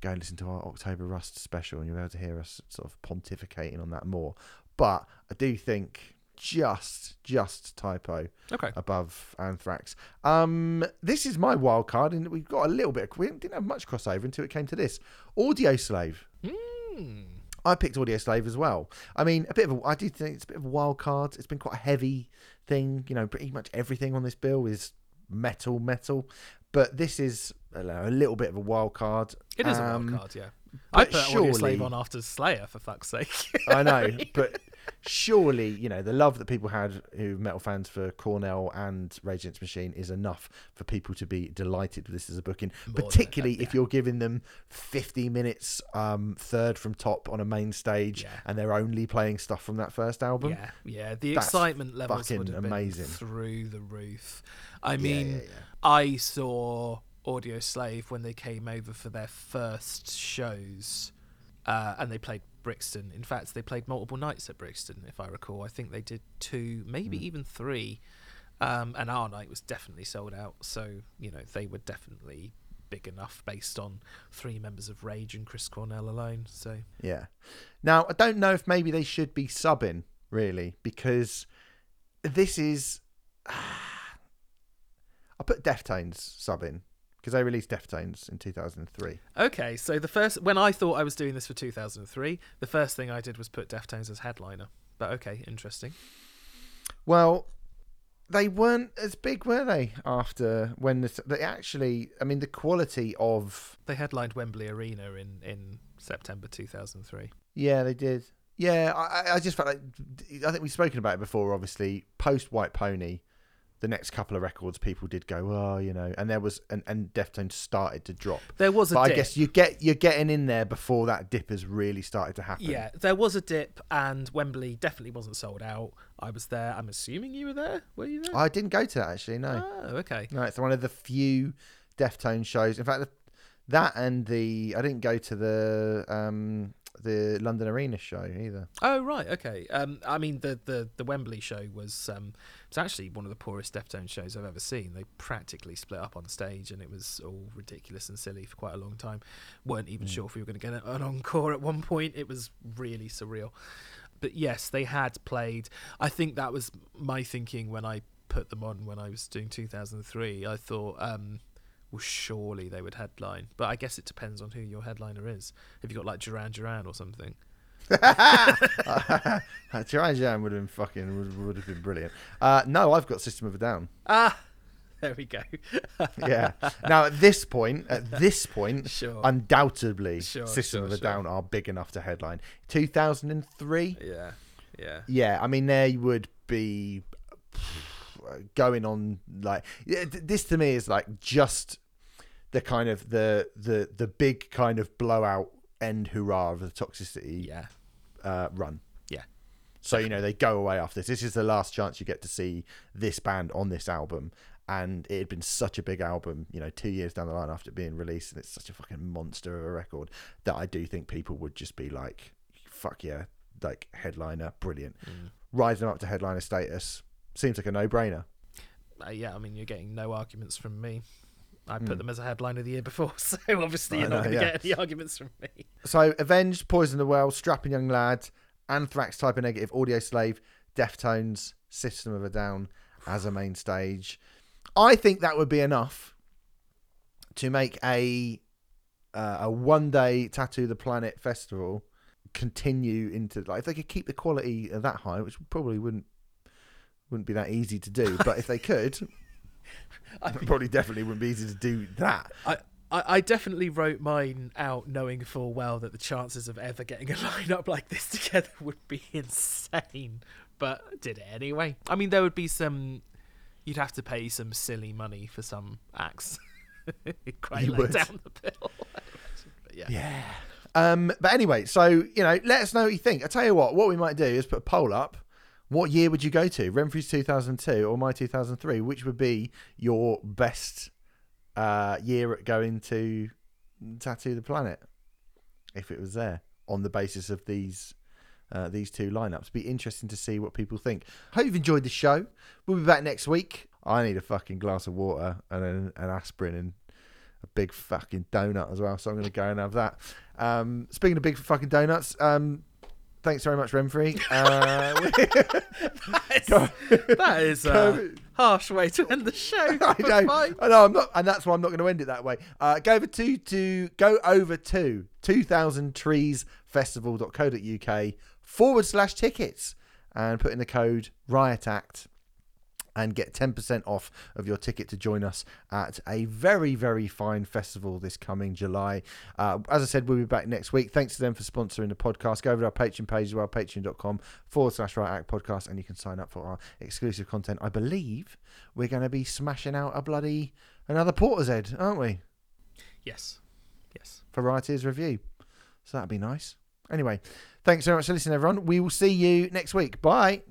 Go and listen to our October Rust special, and you'll be able to hear us sort of pontificating on that more. But I do think just just Type O Okay. above Anthrax. Um, this is my wild card, and we've got a little bit. Of, we didn't have much crossover until it came to this. Audioslave. Mm. I picked Audioslave as well. I mean, a bit of a, I do think it's a bit of a wild card. It's been quite a heavy thing. You know, pretty much everything on this bill is metal, metal. but this is know, a little bit of a wild card. It is a Um, wild card, yeah. I put Audioslave on after Slayer for fuck's sake. I know, but surely you know the love that people had who metal fans for Cornell and Rage Against Machine is enough for people to be delighted with this as a booking. More particularly enough, if you're giving them 50 minutes, um, third from top on a main stage, Yeah. and they're only playing stuff from that first album. yeah, yeah. The That's excitement levels fucking would have amazing. been through the roof. I Yeah, mean, yeah, yeah. I saw Audioslave when they came over for their first shows, uh, and they played Brixton. In fact, they played multiple nights at Brixton, if I recall. I think they did two, maybe Hmm. even three. Um, and our night was definitely sold out. So you know they were definitely big enough based on three members of Rage and Chris Cornell alone. So Yeah. Now, I don't know if maybe they should be subbing, really, because this is. I put Deftones subbing because they released Deftones in 2003. Okay, so the first when I thought I was doing this for 2003, the first thing I did was put Deftones as headliner. But okay, interesting. Well, they weren't as big, were they? After when the, they actually, I mean, the quality of They headlined Wembley Arena in in September 2003. yeah, they did. Yeah, I, I- I just felt like I think we've spoken about it before. Obviously, post White Pony, the next couple of records, people did go, oh, you know, and there was and and Deftones started to drop. There was a But I guess you get you're getting in there before that dip has really started to happen. yeah, there was a dip, and Wembley definitely wasn't sold out. I was there. I'm assuming you were there. Were you there? I didn't go to that actually. No, Oh, okay. no, it's one of the few Deftones shows. In fact, the, that and the I didn't go to the um the London Arena show either. Oh right, okay. Um, I mean the, the, the Wembley show was um, it's actually one of the poorest Deftones shows I've ever seen. They practically split up on stage, and it was all ridiculous and silly for quite a long time. weren't even sure if we were going to get an encore at one point. It was really surreal. But yes, they had played. I think that was my thinking when I put them on when I was doing 2003. I thought. Um, well, surely they would headline, but I guess it depends on who your headliner is. Have you got like Duran Duran or something? Duran Duran would have been fucking would, would have been brilliant. Uh, no, I've got System of a Down. Ah, there we go. Yeah. now at this point, at this point, Sure. undoubtedly, Sure, System sure, of a. Down are big enough to headline. Two thousand and three. yeah, yeah. Yeah, I mean they would be going on like this to me is like just the kind of the the the big kind of blowout end hurrah of the toxicity Yeah. uh, run. Yeah. So you know they go away after this. This is the last chance you get to see this band on this album, and it had been such a big album. You know, two years down the line after it being released, and it's such a fucking monster of a record that I do think people would just be like, "Fuck yeah!" Like headliner, brilliant. Mm. Them up to headliner status seems like a no-brainer. Uh, yeah, I mean, you're getting no arguments from me. I put Hmm. them as a headline of the year before, so obviously you're not going to yeah. get any arguments from me. So, Avenged, Poison the Well, Strapping Young Lad, Anthrax, Type O Negative, Audioslave, Deftones, System of a Down as a main stage. I think that would be enough to make a uh, a one day Tattoo the Planet festival continue into like if they could keep the quality of that high, which probably wouldn't wouldn't be that easy to do, but if they could, I, it probably definitely wouldn't be easy to do that. I, I I definitely wrote mine out knowing full well that the chances of ever getting a lineup like this together would be insane. But did it anyway. I mean, there would be some. You'd have to pay some silly money for some acts. Quite You would. down the bill. but yeah. Yeah. Um, but anyway, so you know, let us know what you think. I tell you what, what we might do is put a poll up. What year would you go to? Renfrey's 2002 or my 2003? Which would be your best uh, year at going to Tattoo the Planet if it was there on the basis of these uh, these two lineups? Be interesting to see what people think. Hope you've enjoyed the show. We'll be back next week. I need a fucking glass of water and an, an aspirin and a big fucking donut as well. So I'm going to go and have that. Um, speaking of big fucking donuts, um, thanks very much, Renfrey. Uh, That is, that is a harsh way to end the show. I know. I know, I'm not, and that's why I'm not going to end it that way. Uh, go over to to go over to 2000treesfestival.co.uk forward slash tickets and put in the code riot act and get 10% off of your ticket to join us at a very, very fine festival this coming July. Uh, as I said, we'll be back next week. Thanks to them for sponsoring the podcast. Go over to our Patreon page as well, patreon.com forward slash riot act podcast, and you can sign up for our exclusive content. I believe we're going to be smashing out a bloody another Portishead, aren't we? Yes. Yes. Varieties review. So that'd be nice. Anyway, thanks very much for listening, everyone. We will see you next week. Bye.